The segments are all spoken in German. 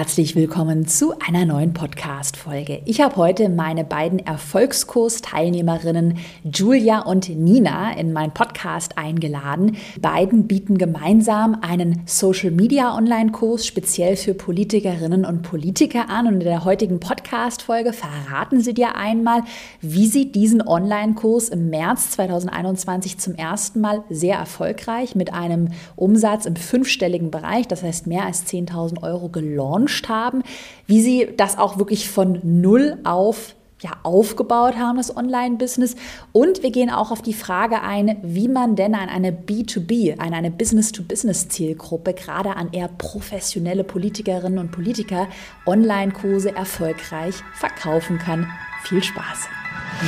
Herzlich willkommen zu einer neuen Podcast-Folge. Ich habe heute meine beiden Erfolgskurs-Teilnehmerinnen Julia und Nina in meinen Podcast eingeladen. Beiden bieten gemeinsam einen Social-Media-Online-Kurs speziell für Politikerinnen und Politiker an. Und in der heutigen Podcast-Folge verraten sie dir einmal, wie sie diesen Online-Kurs im März 2021 zum ersten Mal sehr erfolgreich mit einem Umsatz im fünfstelligen Bereich, das heißt mehr als 10.000 Euro gelauncht gelauncht haben, wie sie das auch wirklich von null auf ja, aufgebaut haben, das Online-Business. Und wir gehen auch auf die Frage ein, wie man denn an eine B2B, an eine Business-to-Business-Zielgruppe, gerade an eher professionelle Politikerinnen und Politiker, Online-Kurse erfolgreich verkaufen kann. Viel Spaß!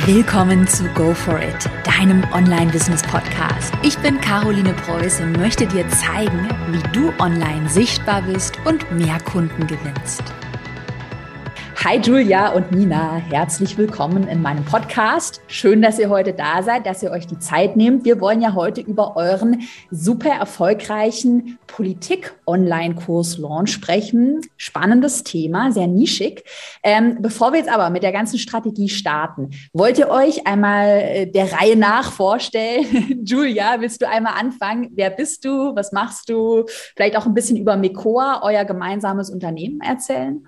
Willkommen zu Go For It, deinem Online-Business-Podcast. Ich bin Caroline Preuß und möchte dir zeigen, wie du online sichtbar bist und mehr Kunden gewinnst. Hi Julia und Nina, herzlich willkommen in meinem Podcast. Schön, dass ihr heute da seid, dass ihr euch die Zeit nehmt. Wir wollen ja heute über euren super erfolgreichen Politik-Online-Kurs-Launch sprechen. Spannendes Thema, sehr nischig. Ähm, bevor wir jetzt aber mit der ganzen Strategie starten, wollt ihr euch einmal äh, der Reihe nach vorstellen? Julia, willst du einmal anfangen? Wer bist du? Was machst du? Vielleicht auch ein bisschen über Mekoa, euer gemeinsames Unternehmen erzählen?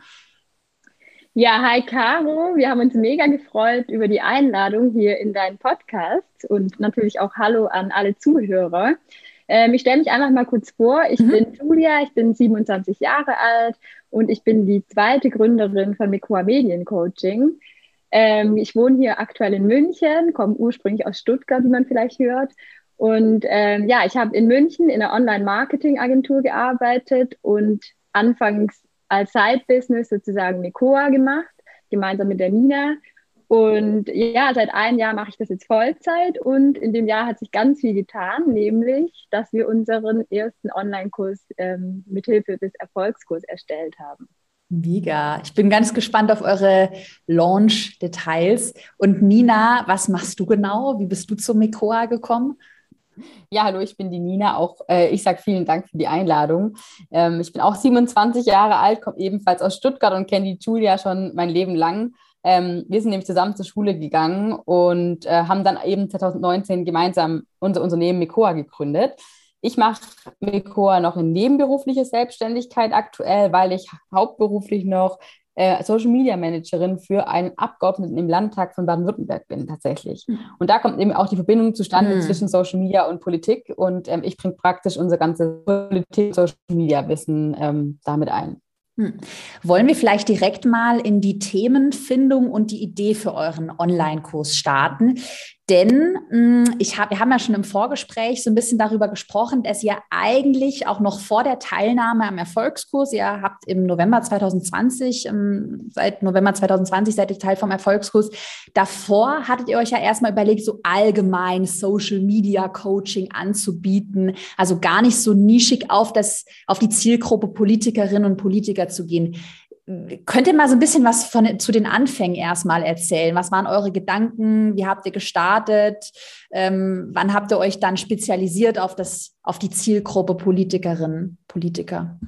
Ja, hi Caro. Wir haben uns mega gefreut über die Einladung hier in deinen Podcast und natürlich auch Hallo an alle Zuhörer. Ähm, ich stelle mich einfach mal kurz vor. Ich mhm. bin Julia, ich bin 27 Jahre alt und ich bin die zweite Gründerin von Mekoa Mediencoaching. Ähm, ich wohne hier aktuell in München, komme ursprünglich aus Stuttgart, wie man vielleicht hört. Und ähm, ja, ich habe in München in einer Online-Marketing-Agentur gearbeitet und anfangs als Side-Business sozusagen Mekoa gemacht, gemeinsam mit der Nina. Und ja, seit einem Jahr mache ich das jetzt Vollzeit und in dem Jahr hat sich ganz viel getan, nämlich, dass wir unseren ersten Online-Kurs ähm, mithilfe des Erfolgskurs erstellt haben. Mega. Ich bin ganz gespannt auf eure Launch-Details. Und Nina, was machst du genau? Wie bist du zum Mekoa gekommen? Ja, hallo, ich bin die Nina. Auch äh, ich sage vielen Dank für die Einladung. Ähm, ich bin auch 27 Jahre alt, komme ebenfalls aus Stuttgart und kenne die Julia schon mein Leben lang. Ähm, wir sind nämlich zusammen zur Schule gegangen und äh, haben dann eben 2019 gemeinsam unser Unternehmen Mekoa gegründet. Ich mache Mekoa noch in nebenberufliche Selbstständigkeit aktuell, weil ich hauptberuflich noch äh, Social Media Managerin für einen Abgeordneten im Landtag von Baden-Württemberg bin, tatsächlich. Mhm. Und da kommt eben auch die Verbindung zustande mhm. zwischen Social Media und Politik. Und ähm, ich bringe praktisch unser ganzes Politik-Social Media-Wissen ähm, damit ein. Hm. Wollen wir vielleicht direkt mal in die Themenfindung und die Idee für euren Online-Kurs starten? Denn hm, ich hab, wir haben ja schon im Vorgespräch so ein bisschen darüber gesprochen, dass ihr eigentlich auch noch vor der Teilnahme am Erfolgskurs, ihr habt im November 2020, ähm, seit November 2020 seid ihr Teil vom Erfolgskurs, davor hattet ihr euch ja erstmal überlegt, so allgemein Social Media Coaching anzubieten, also gar nicht so nischig auf, das, auf die Zielgruppe Politikerinnen und Politiker zu gehen. Könnt ihr mal so ein bisschen was von, zu den Anfängen erstmal erzählen? Was waren eure Gedanken? Wie habt ihr gestartet? Ähm, wann habt ihr euch dann spezialisiert auf, das, auf die Zielgruppe Politikerinnen, Politiker?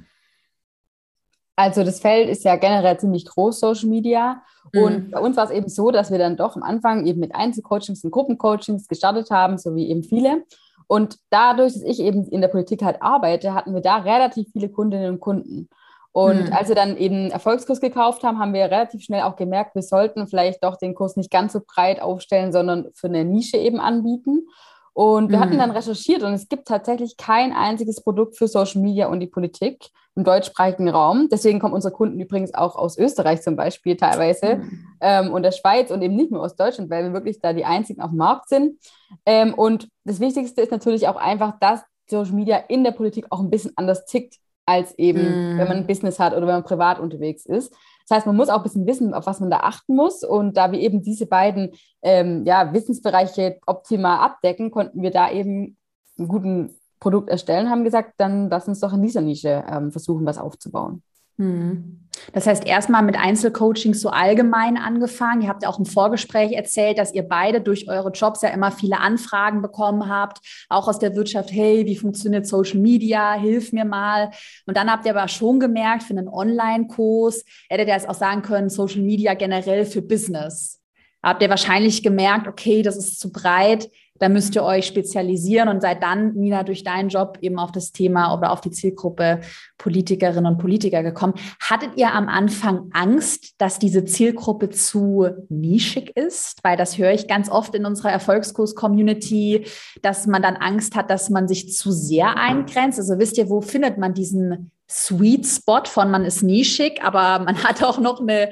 Also das Feld ist ja generell ziemlich groß, Social Media. Und mhm. bei uns war es eben so, dass wir dann doch am Anfang eben mit Einzelcoachings und Gruppencoachings gestartet haben, so wie eben viele. Und dadurch, dass ich eben in der Politik halt arbeite, hatten wir da relativ viele Kundinnen und Kunden. Und mhm. als wir dann eben Erfolgskurs gekauft haben, haben wir relativ schnell auch gemerkt, wir sollten vielleicht doch den Kurs nicht ganz so breit aufstellen, sondern für eine Nische eben anbieten. Und wir mhm. hatten dann recherchiert und es gibt tatsächlich kein einziges Produkt für Social Media und die Politik im deutschsprachigen Raum. Deswegen kommen unsere Kunden übrigens auch aus Österreich zum Beispiel teilweise mhm. ähm, und der Schweiz und eben nicht nur aus Deutschland, weil wir wirklich da die einzigen auf dem Markt sind. Ähm, und das Wichtigste ist natürlich auch einfach, dass Social Media in der Politik auch ein bisschen anders tickt als eben, mm. wenn man ein Business hat oder wenn man privat unterwegs ist. Das heißt, man muss auch ein bisschen wissen, auf was man da achten muss. Und da wir eben diese beiden ähm, ja, Wissensbereiche optimal abdecken, konnten wir da eben einen guten Produkt erstellen, haben gesagt, dann lass uns doch in dieser Nische ähm, versuchen, was aufzubauen. Hm. Das heißt, erstmal mit Einzelcoachings so allgemein angefangen. Ihr habt ja auch im Vorgespräch erzählt, dass ihr beide durch eure Jobs ja immer viele Anfragen bekommen habt, auch aus der Wirtschaft. Hey, wie funktioniert Social Media? Hilf mir mal. Und dann habt ihr aber schon gemerkt, für einen Online-Kurs hättet ihr es auch sagen können, Social Media generell für Business. Habt ihr wahrscheinlich gemerkt, okay, das ist zu breit da müsst ihr euch spezialisieren und seid dann, Nina, durch deinen Job eben auf das Thema oder auf die Zielgruppe Politikerinnen und Politiker gekommen. Hattet ihr am Anfang Angst, dass diese Zielgruppe zu nischig ist? Weil das höre ich ganz oft in unserer Erfolgskurs-Community, dass man dann Angst hat, dass man sich zu sehr eingrenzt. Also wisst ihr, wo findet man diesen Sweet Spot von man ist nischig, aber man hat auch noch eine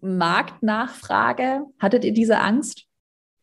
Marktnachfrage? Hattet ihr diese Angst?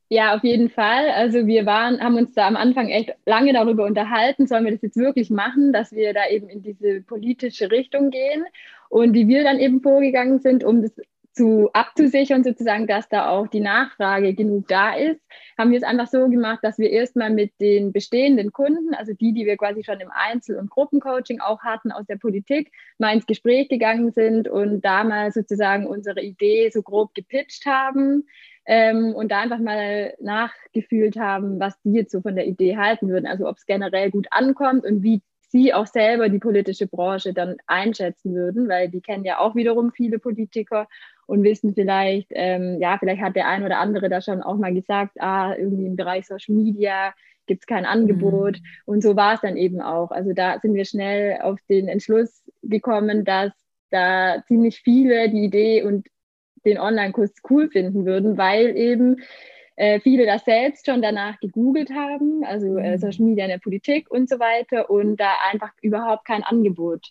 Ja, auf jeden Fall. Also wir waren, haben uns da am Anfang echt lange darüber unterhalten, sollen wir das jetzt wirklich machen, dass wir da eben in diese politische Richtung gehen. Und wie wir dann eben vorgegangen sind, um das zu abzusichern, sozusagen, dass da auch die Nachfrage genug da ist, haben wir es einfach so gemacht, dass wir erstmal mit den bestehenden Kunden, also die, die wir quasi schon im Einzel- und Gruppencoaching auch hatten aus der Politik, mal ins Gespräch gegangen sind und da mal sozusagen unsere Idee so grob gepitcht haben ähm, und da einfach mal nachgefühlt haben, was die jetzt so von der Idee halten würden. Also ob es generell gut ankommt und wie sie auch selber die politische Branche dann einschätzen würden, weil die kennen ja auch wiederum viele Politiker und wissen vielleicht, ähm, ja, vielleicht hat der ein oder andere da schon auch mal gesagt, ah, irgendwie im Bereich Social Media gibt es kein Angebot. Mhm. Und so war es dann eben auch. Also da sind wir schnell auf den Entschluss gekommen, dass da ziemlich viele die Idee und den Online-Kurs cool finden würden, weil eben äh, viele das selbst schon danach gegoogelt haben, also äh, mhm. Social Media in der Politik und so weiter und da einfach überhaupt kein Angebot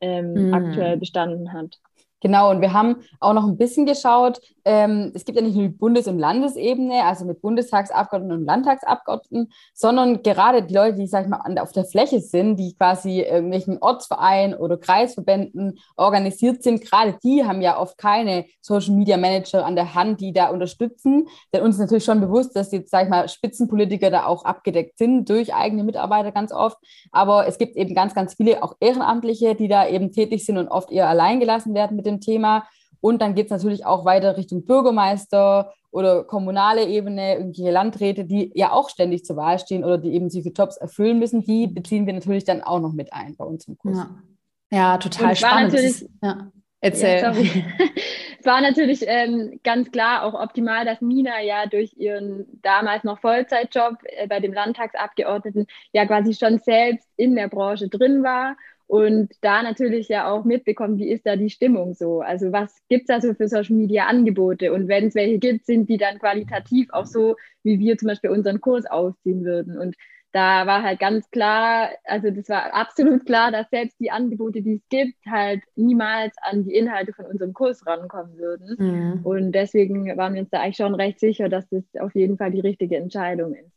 ähm, mhm. aktuell bestanden hat. Genau, und wir haben auch noch ein bisschen geschaut, ähm, es gibt ja nicht nur die Bundes- und Landesebene, also mit Bundestagsabgeordneten und Landtagsabgeordneten, sondern gerade die Leute, die, sag ich mal, auf der Fläche sind, die quasi irgendwelchen Ortsvereinen oder Kreisverbänden organisiert sind, gerade die haben ja oft keine Social Media Manager an der Hand, die da unterstützen. Denn uns ist natürlich schon bewusst, dass jetzt, sag ich mal, Spitzenpolitiker da auch abgedeckt sind durch eigene Mitarbeiter ganz oft. Aber es gibt eben ganz, ganz viele auch Ehrenamtliche, die da eben tätig sind und oft eher allein gelassen werden mit dem Thema. Und dann geht es natürlich auch weiter Richtung Bürgermeister oder kommunale Ebene, irgendwelche Landräte, die ja auch ständig zur Wahl stehen oder die eben solche Jobs erfüllen müssen. Die beziehen wir natürlich dann auch noch mit ein bei uns im Kurs. Ja, ja total spannend. Ist, ja. Erzähl. Ja, es war natürlich ähm, ganz klar auch optimal, dass Nina ja durch ihren damals noch Vollzeitjob äh, bei dem Landtagsabgeordneten ja quasi schon selbst in der Branche drin war und da natürlich ja auch mitbekommen, wie ist da die Stimmung so? Also was gibt es da so für Social Media Angebote? Und wenn es welche gibt, sind die dann qualitativ auch so, wie wir zum Beispiel unseren Kurs aufziehen würden? Und da war halt ganz klar, also das war absolut klar, dass selbst die Angebote, die es gibt, halt niemals an die Inhalte von unserem Kurs rankommen würden. Mhm. Und deswegen waren wir uns da eigentlich schon recht sicher, dass das auf jeden Fall die richtige Entscheidung ist.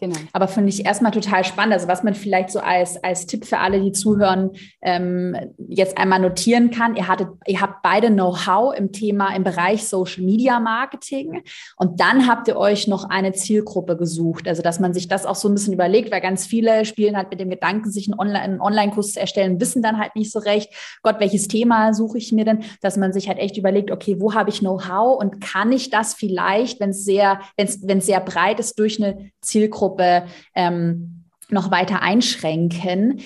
Genau. Aber finde ich erstmal total spannend. Also was man vielleicht so als, als Tipp für alle, die zuhören, ähm, jetzt einmal notieren kann. Ihr hattet, ihr habt beide Know-how im Thema, im Bereich Social Media Marketing. Und dann habt ihr euch noch eine Zielgruppe gesucht. Also, dass man sich das auch so ein bisschen überlegt, weil ganz viele spielen halt mit dem Gedanken, sich einen Online-Kurs Online zu erstellen, wissen dann halt nicht so recht, Gott, welches Thema suche ich mir denn? Dass man sich halt echt überlegt, okay, wo habe ich Know-how und kann ich das vielleicht, wenn es sehr, wenn es sehr breit ist, durch eine Zielgruppe Zielgruppe ähm, noch weiter einschränken.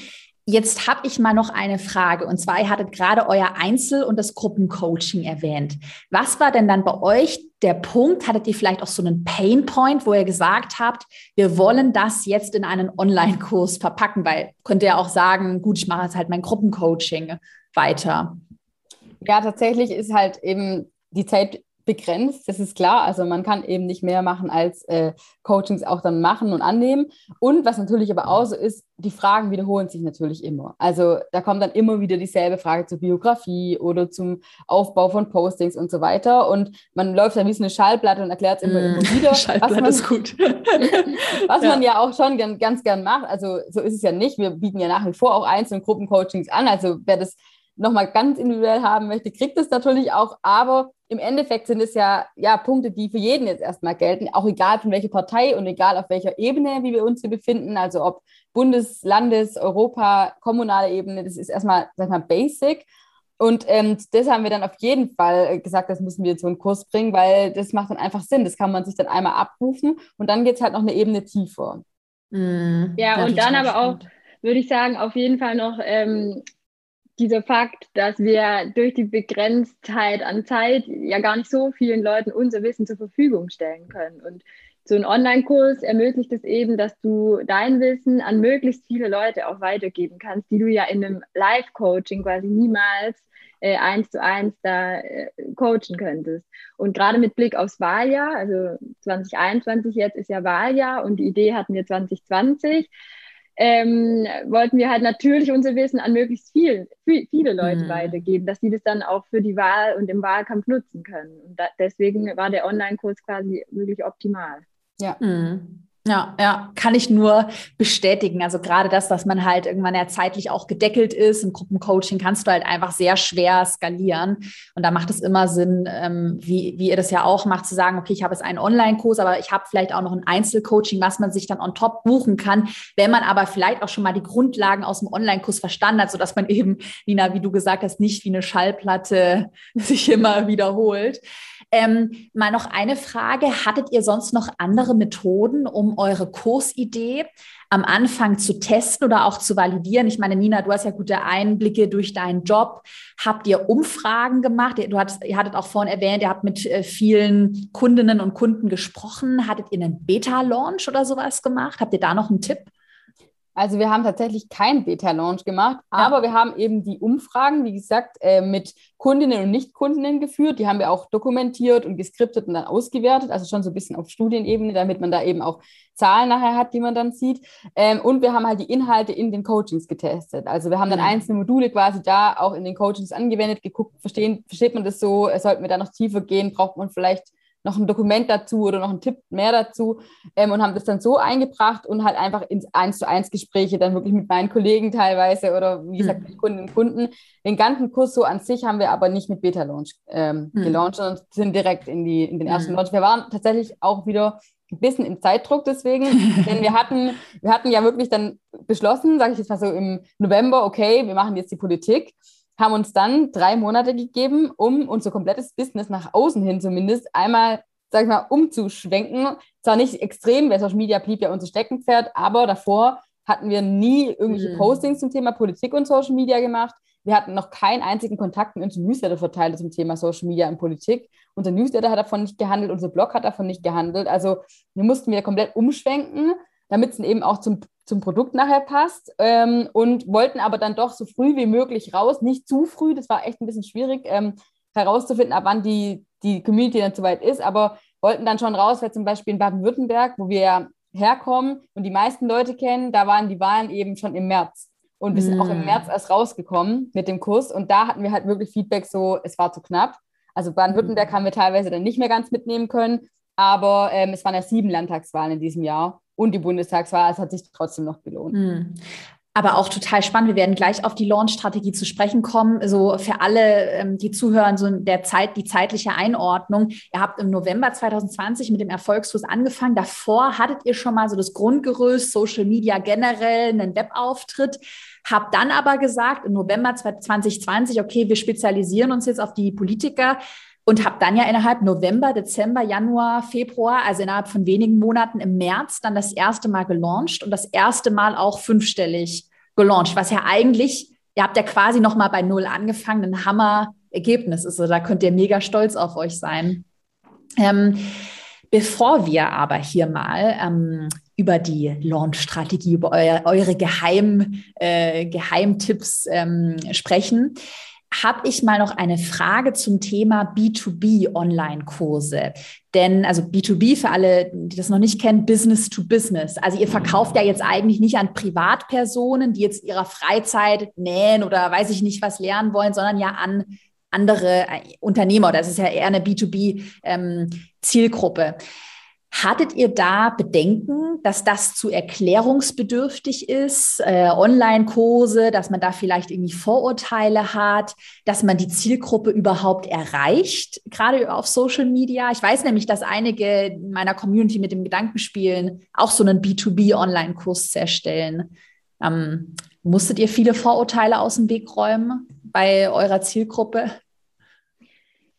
Jetzt habe ich mal noch eine Frage. Und zwar, ihr hattet gerade euer Einzel- und das Gruppencoaching erwähnt. Was war denn dann bei euch der Punkt? Hattet ihr vielleicht auch so einen Painpoint, wo ihr gesagt habt, wir wollen das jetzt in einen Online-Kurs verpacken? Weil könnt ihr auch sagen, gut, ich mache jetzt halt mein Gruppencoaching weiter. Ja, tatsächlich ist halt eben die Zeit begrenzt, das ist klar. Also man kann eben nicht mehr machen als äh, Coachings auch dann machen und annehmen. Und was natürlich aber auch so ist, die Fragen wiederholen sich natürlich immer. Also da kommt dann immer wieder dieselbe Frage zur Biografie oder zum Aufbau von Postings und so weiter. Und man läuft dann wie so eine Schallplatte und erklärt es immer, mm, immer wieder. Schallplatte man, ist gut. was ja. man ja auch schon gern, ganz gern macht. Also so ist es ja nicht. Wir bieten ja nach wie vor auch Einzel- und Gruppencoachings an. Also wer das nochmal ganz individuell haben möchte, kriegt es natürlich auch. Aber im Endeffekt sind es ja, ja Punkte, die für jeden jetzt erstmal gelten, auch egal von welcher Partei und egal auf welcher Ebene, wie wir uns hier befinden. Also ob Bundes-, Landes-, Europa-, kommunale Ebene, das ist erstmal, sag mal, basic. Und ähm, das haben wir dann auf jeden Fall gesagt, das müssen wir jetzt so einen Kurs bringen, weil das macht dann einfach Sinn. Das kann man sich dann einmal abrufen und dann geht es halt noch eine Ebene tiefer. Mhm. Ja, ja, und dann aber spannend. auch, würde ich sagen, auf jeden Fall noch ähm, dieser Fakt, dass wir durch die Begrenztheit an Zeit ja gar nicht so vielen Leuten unser Wissen zur Verfügung stellen können. Und so ein Online-Kurs ermöglicht es eben, dass du dein Wissen an möglichst viele Leute auch weitergeben kannst, die du ja in einem Live-Coaching quasi niemals äh, eins zu eins da äh, coachen könntest. Und gerade mit Blick aufs Wahljahr, also 2021 jetzt ist ja Wahljahr und die Idee hatten wir 2020, ähm, wollten wir halt natürlich unser Wissen an möglichst viel, viele Leute mhm. weitergeben, dass sie das dann auch für die Wahl und im Wahlkampf nutzen können. Und da, deswegen war der Online-Kurs quasi wirklich optimal. Ja. Mhm. Ja, ja, kann ich nur bestätigen. Also gerade das, dass man halt irgendwann ja zeitlich auch gedeckelt ist. Im Gruppencoaching kannst du halt einfach sehr schwer skalieren. Und da macht es immer Sinn, ähm, wie, wie ihr das ja auch macht, zu sagen, okay, ich habe jetzt einen Online-Kurs, aber ich habe vielleicht auch noch ein Einzelcoaching, was man sich dann on top buchen kann, wenn man aber vielleicht auch schon mal die Grundlagen aus dem Online-Kurs verstanden hat, sodass man eben, Nina, wie du gesagt hast, nicht wie eine Schallplatte sich immer wiederholt. Ähm, mal noch eine Frage. Hattet ihr sonst noch andere Methoden, um eure Kursidee am Anfang zu testen oder auch zu validieren? Ich meine, Nina, du hast ja gute Einblicke durch deinen Job. Habt ihr Umfragen gemacht? Du hattest, ihr hattet auch vorhin erwähnt, ihr habt mit äh, vielen Kundinnen und Kunden gesprochen. Hattet ihr einen Beta-Launch oder sowas gemacht? Habt ihr da noch einen Tipp? Also wir haben tatsächlich keinen Beta-Launch gemacht, ja. aber wir haben eben die Umfragen, wie gesagt, äh, mit Kundinnen und Nicht-Kundinnen geführt. Die haben wir auch dokumentiert und geskriptet und dann ausgewertet, also schon so ein bisschen auf Studienebene, damit man da eben auch Zahlen nachher hat, die man dann sieht. Ähm, und wir haben halt die Inhalte in den Coachings getestet. Also wir haben dann mhm. einzelne Module quasi da auch in den Coachings angewendet, geguckt, verstehen, versteht man das so, sollten wir da noch tiefer gehen, braucht man vielleicht noch ein Dokument dazu oder noch einen Tipp mehr dazu ähm, und haben das dann so eingebracht und halt einfach ins eins zu eins Gespräche dann wirklich mit meinen Kollegen teilweise oder wie gesagt mhm. mit Kundinnen und Kunden. Den ganzen Kurs so an sich haben wir aber nicht mit Beta-Launch ähm, mhm. gelauncht, sondern sind direkt in, die, in den ersten mhm. Launch. Wir waren tatsächlich auch wieder ein bisschen im Zeitdruck deswegen, denn wir hatten, wir hatten ja wirklich dann beschlossen, sage ich jetzt mal so im November, okay, wir machen jetzt die Politik haben uns dann drei Monate gegeben, um unser komplettes Business nach außen hin zumindest einmal, sag ich mal, umzuschwenken. Zwar nicht extrem, weil Social Media blieb ja unser Steckenpferd, aber davor hatten wir nie irgendwelche mhm. Postings zum Thema Politik und Social Media gemacht. Wir hatten noch keinen einzigen Kontakt mit unserem Newsletter verteilt zum Thema Social Media und Politik. Unser Newsletter hat davon nicht gehandelt, unser Blog hat davon nicht gehandelt. Also wir mussten wieder komplett umschwenken, damit es eben auch zum zum Produkt nachher passt ähm, und wollten aber dann doch so früh wie möglich raus, nicht zu früh, das war echt ein bisschen schwierig ähm, herauszufinden, ab wann die, die Community dann soweit ist, aber wollten dann schon raus, weil zum Beispiel in Baden-Württemberg, wo wir ja herkommen und die meisten Leute kennen, da waren die Wahlen eben schon im März. Und wir sind mm. auch im hm. März erst rausgekommen mit dem Kurs und da hatten wir halt wirklich Feedback so, es war zu knapp. Also Baden-Württemberg mm. haben wir teilweise dann nicht mehr ganz mitnehmen können, aber ähm, es waren ja sieben Landtagswahlen in diesem Jahr und die Bundestagswahl, es hat sich trotzdem noch gelohnt. Mhm. Aber auch total spannend. Wir werden gleich auf die Launch-Strategie zu sprechen kommen. So für alle, ähm, die zuhören, so der Zeit, die zeitliche Einordnung. Ihr habt im November 2020 mit dem Erfolgsfuß angefangen. Davor hattet ihr schon mal so das Grundgerüst, Social Media generell, einen Webauftritt. Habt dann aber gesagt, im November 2020, okay, wir spezialisieren uns jetzt auf die Politiker und habe dann ja innerhalb November, Dezember, Januar, Februar, also innerhalb von wenigen Monaten im März dann das erste Mal gelauncht und das erste Mal auch fünfstellig gelauncht, was ja eigentlich, ihr habt ja quasi noch mal bei Null angefangen, ein Hammer-Ergebnis ist. Also da könnt ihr mega stolz auf euch sein. Ähm, bevor wir aber hier mal ähm, über die Launch-Strategie, über euer, eure Geheim, äh, Geheimtipps ähm, sprechen, habe ich mal noch eine Frage zum Thema B2B Online-Kurse. Denn, also B2B für alle, die das noch nicht kennen, Business to Business. Also ihr verkauft ja jetzt eigentlich nicht an Privatpersonen, die jetzt ihrer Freizeit nähen oder weiß ich nicht was lernen wollen, sondern ja an andere äh, Unternehmer. Das ist ja eher eine B2B-Zielgruppe. Ähm, Hattet ihr da Bedenken, dass das zu erklärungsbedürftig ist, äh, Online-Kurse, dass man da vielleicht irgendwie Vorurteile hat, dass man die Zielgruppe überhaupt erreicht, gerade auf Social Media? Ich weiß nämlich, dass einige in meiner Community mit dem Gedanken spielen, auch so einen B2B-Online-Kurs zu erstellen. Ähm, musstet ihr viele Vorurteile aus dem Weg räumen? bei eurer Zielgruppe?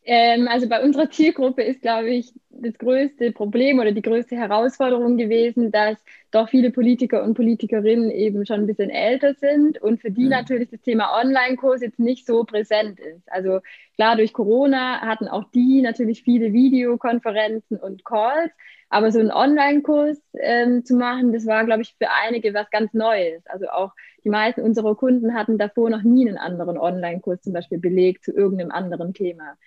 Ähm, also bei unserer Zielgruppe ist, glaube ich, das größte Problem oder die größte Herausforderung gewesen, dass doch viele Politiker und Politikerinnen eben schon ein bisschen älter sind und für die mhm. natürlich das Thema Online-Kurs jetzt nicht so präsent ist. Also klar, durch Corona hatten auch die natürlich viele Videokonferenzen und Calls, aber so einen Online-Kurs ähm, zu machen, das war, glaube ich, für einige was ganz Neues. Also auch die meisten unserer Kunden hatten davor noch nie einen anderen Online-Kurs zum Beispiel belegt zu irgendeinem anderen Thema.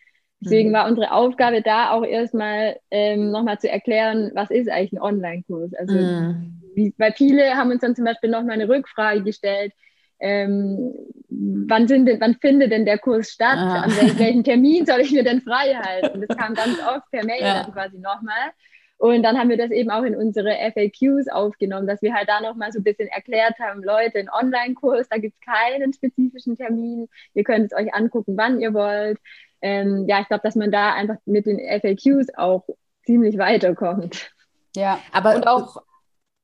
Deswegen mhm. war unsere Aufgabe da auch erstmal ähm, nochmal zu erklären, was ist eigentlich ein Online-Kurs. Also, mhm. wie, weil viele haben uns dann zum Beispiel nochmal eine Rückfrage gestellt, ähm, wann, sind denn, wann findet denn der Kurs statt? Ah. An wel welchen Termin soll ich mir denn frei halten? Das kam ganz oft per Mail ja. dann quasi nochmal. Und dann haben wir das eben auch in unsere FAQs aufgenommen, dass wir halt da nochmal so ein bisschen erklärt haben, Leute, ein Online-Kurs, da gibt es keinen spezifischen Termin. Ihr könnt es euch angucken, wann ihr wollt ähm, ja, ich glaube, dass man da einfach mit den FAQs auch ziemlich weiterkommt. Ja, aber und auch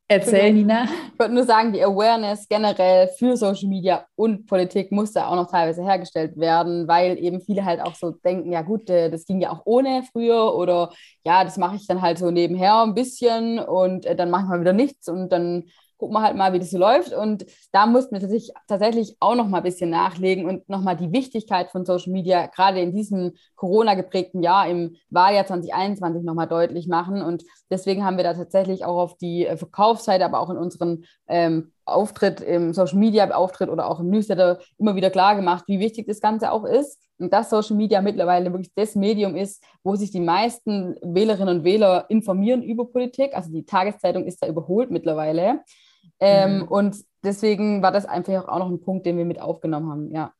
Erzähl, Nina. Ich wollte nur sagen, die Awareness generell für Social Media und Politik muss da auch noch teilweise hergestellt werden, weil eben viele halt auch so denken, ja gut, äh, das ging ja auch ohne früher oder ja, das mache ich dann halt so nebenher ein bisschen und äh, dann mache ich mal wieder nichts und dann gucken wir halt mal, wie das so läuft. Und da mussten wir tatsächlich, tatsächlich auch noch mal ein bisschen nachlegen und noch mal die Wichtigkeit von Social Media gerade in diesem Corona-geprägten Jahr im Wahljahr 2021 noch mal deutlich machen. Und deswegen haben wir da tatsächlich auch auf die äh, Verkaufsseite, aber auch in unseren ähm, Auftritt, im Social Media Auftritt oder auch im Newsletter immer wieder klar gemacht, wie wichtig das Ganze auch ist und dass Social Media mittlerweile wirklich das Medium ist, wo sich die meisten Wählerinnen und Wähler informieren über Politik. Also die Tageszeitung ist da überholt mittlerweile. Ähm, mhm. Und deswegen war das einfach auch noch ein Punkt, den wir mit aufgenommen haben, ja.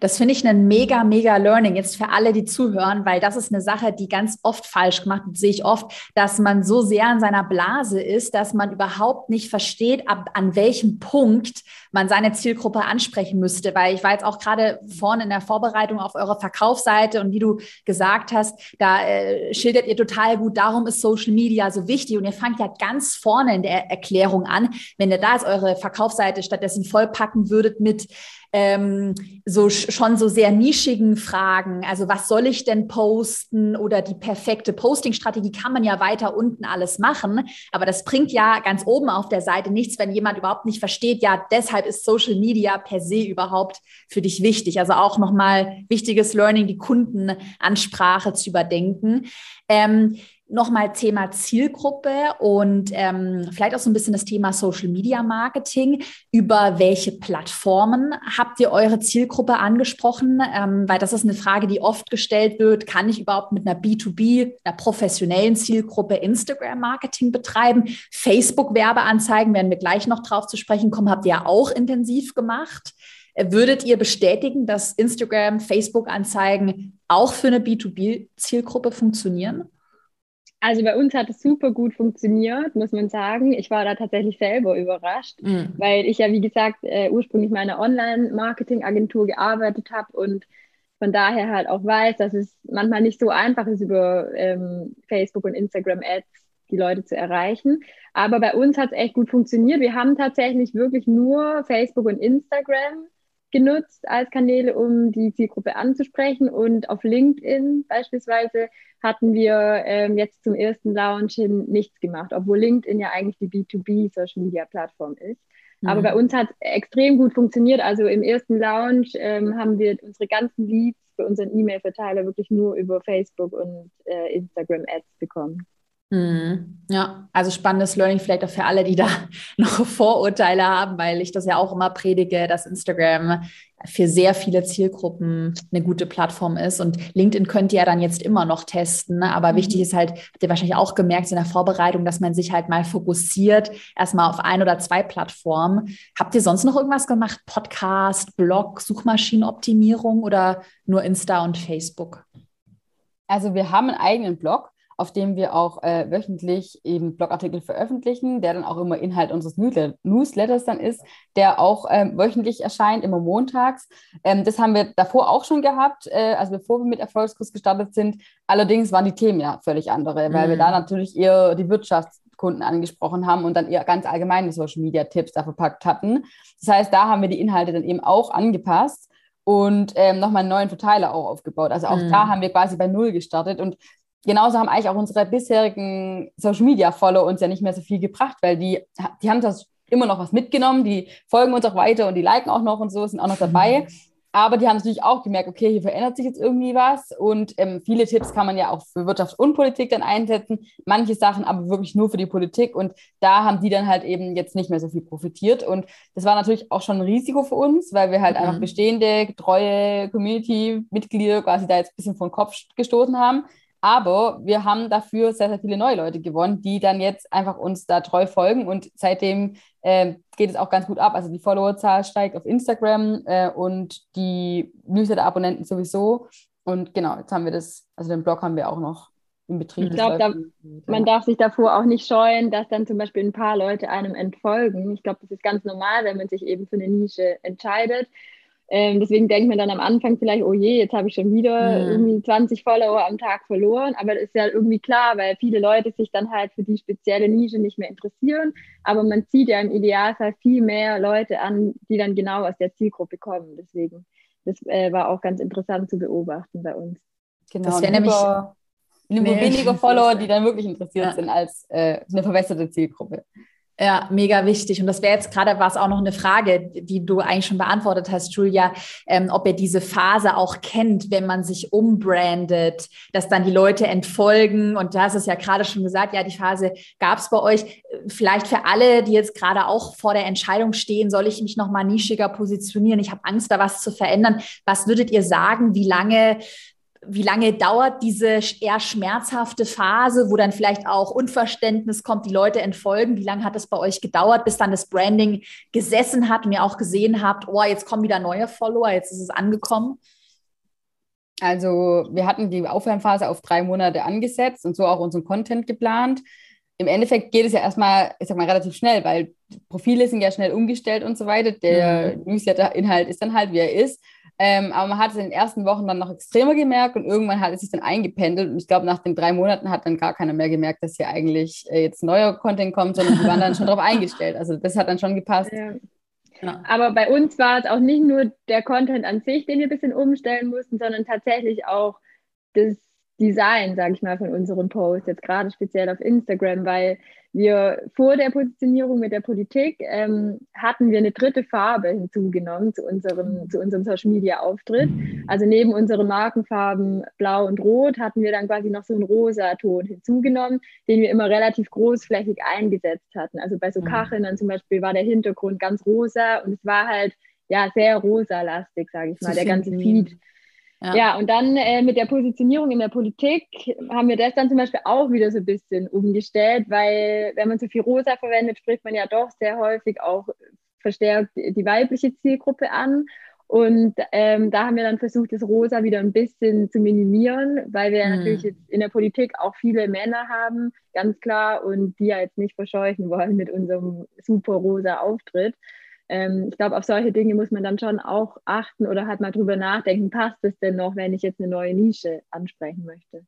Das finde ich ein mega, mega Learning jetzt für alle, die zuhören, weil das ist eine Sache, die ganz oft falsch gemacht wird, sehe ich oft, dass man so sehr in seiner Blase ist, dass man überhaupt nicht versteht, ab an welchem Punkt man seine Zielgruppe ansprechen müsste. Weil ich war jetzt auch gerade vorne in der Vorbereitung auf eure Verkaufsseite und wie du gesagt hast, da äh, schildert ihr total gut, darum ist Social Media so wichtig und ihr fangt ja ganz vorne in der Erklärung an. Wenn ihr da jetzt eure Verkaufsseite stattdessen vollpacken würdet mit ähm, so schon so sehr nischigen Fragen. Also was soll ich denn posten oder die perfekte Posting-Strategie kann man ja weiter unten alles machen. Aber das bringt ja ganz oben auf der Seite nichts, wenn jemand überhaupt nicht versteht, ja, deshalb ist Social Media per se überhaupt für dich wichtig. Also auch nochmal wichtiges Learning, die Kundenansprache zu überdenken. Ähm, nochmal Thema Zielgruppe und ähm, vielleicht auch so ein bisschen das Thema Social Media Marketing. Über welche Plattformen habt ihr eure Zielgruppe angesprochen? Ähm, weil das ist eine Frage, die oft gestellt wird. Kann ich überhaupt mit einer B2B, einer professionellen Zielgruppe Instagram Marketing betreiben? Facebook Werbeanzeigen werden wir gleich noch drauf zu sprechen kommen, habt ihr ja auch intensiv gemacht. Würdet ihr bestätigen, dass Instagram, Facebook-Anzeigen auch für eine B2B-Zielgruppe funktionieren? Also bei uns hat es super gut funktioniert, muss man sagen. Ich war da tatsächlich selber überrascht, mhm. weil ich ja, wie gesagt, äh, ursprünglich meine Online-Marketing-Agentur gearbeitet habe und von daher halt auch weiß, dass es manchmal nicht so einfach ist, über ähm, Facebook und Instagram-Ads die Leute zu erreichen. Aber bei uns hat es echt gut funktioniert. Wir haben tatsächlich wirklich nur Facebook und Instagram genutzt als Kanäle, um die Zielgruppe anzusprechen. Und auf LinkedIn beispielsweise hatten wir ähm, jetzt zum ersten Launch hin nichts gemacht, obwohl LinkedIn ja eigentlich die B2B-Social-Media-Plattform ist. Mhm. Aber bei uns hat es extrem gut funktioniert. Also im ersten Launch ähm, haben wir unsere ganzen Leads für unseren E-Mail-Verteiler wirklich nur über Facebook und äh, Instagram-Ads bekommen. Mhm. Ja, also spannendes Learning vielleicht auch für alle, die da noch Vorurteile haben, weil ich das ja auch immer predige, dass Instagram für sehr viele Zielgruppen eine gute Plattform ist. Und LinkedIn könnt ihr ja dann jetzt immer noch testen. Ne? Aber mhm. wichtig ist halt, habt ihr wahrscheinlich auch gemerkt in der Vorbereitung, dass man sich halt mal fokussiert, erstmal auf ein oder zwei Plattformen. Habt ihr sonst noch irgendwas gemacht? Podcast, Blog, Suchmaschinenoptimierung oder nur Insta und Facebook? Also wir haben einen eigenen Blog auf dem wir auch äh, wöchentlich eben Blogartikel veröffentlichen, der dann auch immer Inhalt unseres Newsletters dann ist, der auch ähm, wöchentlich erscheint, immer montags. Ähm, das haben wir davor auch schon gehabt, äh, also bevor wir mit Erfolgskurs gestartet sind. Allerdings waren die Themen ja völlig andere, weil mhm. wir da natürlich eher die Wirtschaftskunden angesprochen haben und dann eher ganz allgemeine Social Media Tipps da verpackt hatten. Das heißt, da haben wir die Inhalte dann eben auch angepasst und ähm, nochmal einen neuen Verteiler auch aufgebaut. Also auch mhm. da haben wir quasi bei Null gestartet und genauso haben eigentlich auch unsere bisherigen Social Media Follower uns ja nicht mehr so viel gebracht, weil die, die haben das immer noch was mitgenommen, die folgen uns auch weiter und die liken auch noch und so, sind auch noch dabei. Mhm. Aber die haben natürlich auch gemerkt, okay, hier verändert sich jetzt irgendwie was. Und ähm, viele Tipps kann man ja auch für Wirtschaft und Politik dann einsetzen. Manche Sachen aber wirklich nur für die Politik. Und da haben die dann halt eben jetzt nicht mehr so viel profitiert. Und das war natürlich auch schon ein Risiko für uns, weil wir halt mhm. einfach bestehende, treue Community-Mitglieder quasi da jetzt ein bisschen vor den Kopf gestoßen haben. Aber wir haben dafür sehr, sehr viele neue Leute gewonnen, die dann jetzt einfach uns da treu folgen. Und seitdem äh, geht es auch ganz gut ab. Also die Followerzahl steigt auf Instagram äh, und die Newsletter-Abonnenten sowieso. Und genau, jetzt haben wir das, also den Blog haben wir auch noch im Betrieb. Ich glaube, da, man darf sich davor auch nicht scheuen, dass dann zum Beispiel ein paar Leute einem entfolgen. Ich glaube, das ist ganz normal, wenn man sich eben für eine Nische entscheidet. Ähm, deswegen denkt man dann am Anfang vielleicht, oh je, jetzt habe ich schon wieder mhm. irgendwie 20 Follower am Tag verloren. Aber das ist ja irgendwie klar, weil viele Leute sich dann halt für die spezielle Nische nicht mehr interessieren. Aber man zieht ja im Idealfall viel mehr Leute an, die dann genau aus der Zielgruppe kommen. Deswegen, das äh, war auch ganz interessant zu beobachten bei uns. Genau, das wäre nämlich nee, weniger Follower, die dann wirklich interessiert ja. sind als äh, eine verwässerte Zielgruppe. Ja, mega wichtig. Und das wäre jetzt gerade was auch noch eine Frage, die du eigentlich schon beantwortet hast, Julia, ähm, ob ihr diese Phase auch kennt, wenn man sich umbrandet, dass dann die Leute entfolgen. Und du hast es ja gerade schon gesagt, ja, die Phase gab es bei euch. Vielleicht für alle, die jetzt gerade auch vor der Entscheidung stehen, soll ich mich nochmal nischiger positionieren? Ich habe Angst, da was zu verändern. Was würdet ihr sagen, wie lange wie lange dauert diese eher schmerzhafte Phase, wo dann vielleicht auch Unverständnis kommt, die Leute entfolgen? Wie lange hat es bei euch gedauert, bis dann das Branding gesessen hat und ihr auch gesehen habt, oh, jetzt kommen wieder neue Follower, jetzt ist es angekommen? Also wir hatten die Aufwärmphase auf drei Monate angesetzt und so auch unseren Content geplant. Im Endeffekt geht es ja erstmal, ich sag mal, relativ schnell, weil Profile sind ja schnell umgestellt und so weiter. Der mhm. Newsletter-Inhalt ist dann halt, wie er ist. Ähm, aber man hat es in den ersten Wochen dann noch extremer gemerkt und irgendwann hat es sich dann eingependelt. Und ich glaube, nach den drei Monaten hat dann gar keiner mehr gemerkt, dass hier eigentlich äh, jetzt neuer Content kommt, sondern die waren dann schon darauf eingestellt. Also das hat dann schon gepasst. Ja. Ja. Aber bei uns war es auch nicht nur der Content an sich, den wir ein bisschen umstellen mussten, sondern tatsächlich auch das Design, sage ich mal, von unseren Posts, jetzt gerade speziell auf Instagram, weil wir vor der Positionierung mit der Politik ähm, hatten wir eine dritte Farbe hinzugenommen zu unserem, zu unserem Social Media Auftritt. Also neben unseren Markenfarben Blau und Rot hatten wir dann quasi noch so einen rosa Ton hinzugenommen, den wir immer relativ großflächig eingesetzt hatten. Also bei so mhm. Kacheln dann zum Beispiel war der Hintergrund ganz rosa und es war halt ja sehr rosa-lastig, sage ich mal, der ganze Feed. Ja. ja, und dann äh, mit der Positionierung in der Politik haben wir das dann zum Beispiel auch wieder so ein bisschen umgestellt, weil wenn man so viel rosa verwendet, spricht man ja doch sehr häufig auch verstärkt die weibliche Zielgruppe an. Und ähm, da haben wir dann versucht, das Rosa wieder ein bisschen zu minimieren, weil wir mhm. natürlich jetzt in der Politik auch viele Männer haben, ganz klar, und die ja jetzt nicht verscheuchen wollen mit unserem super rosa Auftritt ähm, ich glaube, auf solche Dinge muss man dann schon auch achten oder halt mal drüber nachdenken, passt es denn noch, wenn ich jetzt eine neue Nische ansprechen möchte.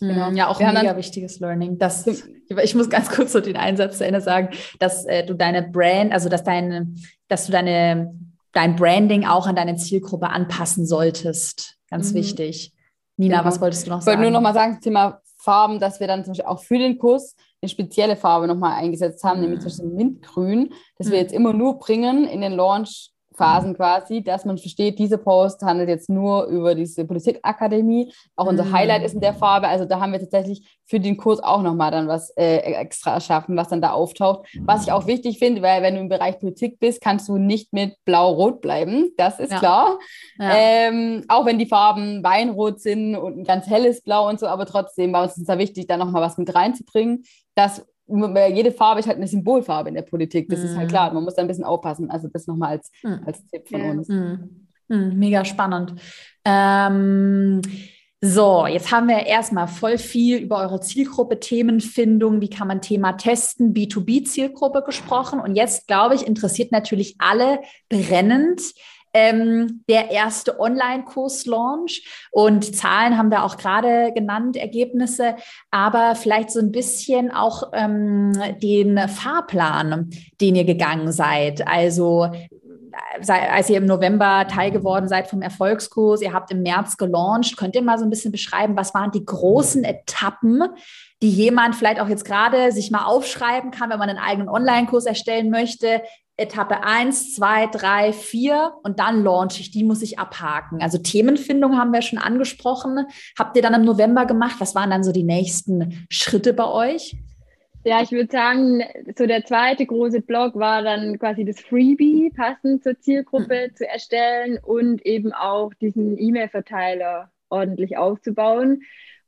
Genau. Ja, auch ein mega wichtiges Learning. Das, ich muss ganz kurz so den Einsatz zu Ende sagen, dass äh, du deine Brand, also dass deine, dass du deine, dein Branding auch an deine Zielgruppe anpassen solltest. Ganz mhm. wichtig. Nina, genau. was wolltest du noch sagen? Ich wollte nur noch mal sagen, das Thema Farben, dass wir dann zum Beispiel auch für den Kurs eine spezielle Farbe nochmal eingesetzt haben, mhm. nämlich zum Beispiel Mintgrün, das mhm. wir jetzt immer nur bringen in den Launch Phasen quasi, dass man versteht, diese Post handelt jetzt nur über diese Politikakademie. Auch unser Highlight ist in der Farbe. Also da haben wir tatsächlich für den Kurs auch nochmal dann was äh, extra erschaffen, was dann da auftaucht. Was ich auch wichtig finde, weil wenn du im Bereich Politik bist, kannst du nicht mit Blau-Rot bleiben. Das ist ja. klar. Ja. Ähm, auch wenn die Farben Weinrot sind und ein ganz helles Blau und so, aber trotzdem war uns da wichtig, da nochmal was mit reinzubringen, dass jede Farbe ist halt eine Symbolfarbe in der Politik. Das mm. ist halt mhm. klar. Man muss da ein bisschen aufpassen. Also das nochmal als, mm. als Tipp von uns. Mm. Mega spannend. Ähm, so, jetzt haben wir erstmal voll viel über eure Zielgruppe, Themenfindung, wie kann man Thema testen, B2B-Zielgruppe gesprochen. Und jetzt, glaube ich, interessiert natürlich alle brennend, ähm, der erste Online-Kurs-Launch. Und Zahlen haben wir auch gerade genannt, Ergebnisse, aber vielleicht so ein bisschen auch ähm, den Fahrplan, den ihr gegangen seid. Also als ihr im November Teil geworden seid vom Erfolgskurs, ihr habt im März gelauncht, könnt ihr mal so ein bisschen beschreiben, was waren die großen Etappen, die jemand vielleicht auch jetzt gerade sich mal aufschreiben kann, wenn man einen eigenen Online-Kurs erstellen möchte? Etappe 1, 2, 3, 4 und dann launch ich. Die muss ich abhaken. Also Themenfindung haben wir schon angesprochen. Habt ihr dann im November gemacht? Was waren dann so die nächsten Schritte bei euch? Ja, ich würde sagen, so der zweite große Block war dann quasi das Freebie passend zur Zielgruppe mhm. zu erstellen und eben auch diesen E-Mail-Verteiler ordentlich aufzubauen.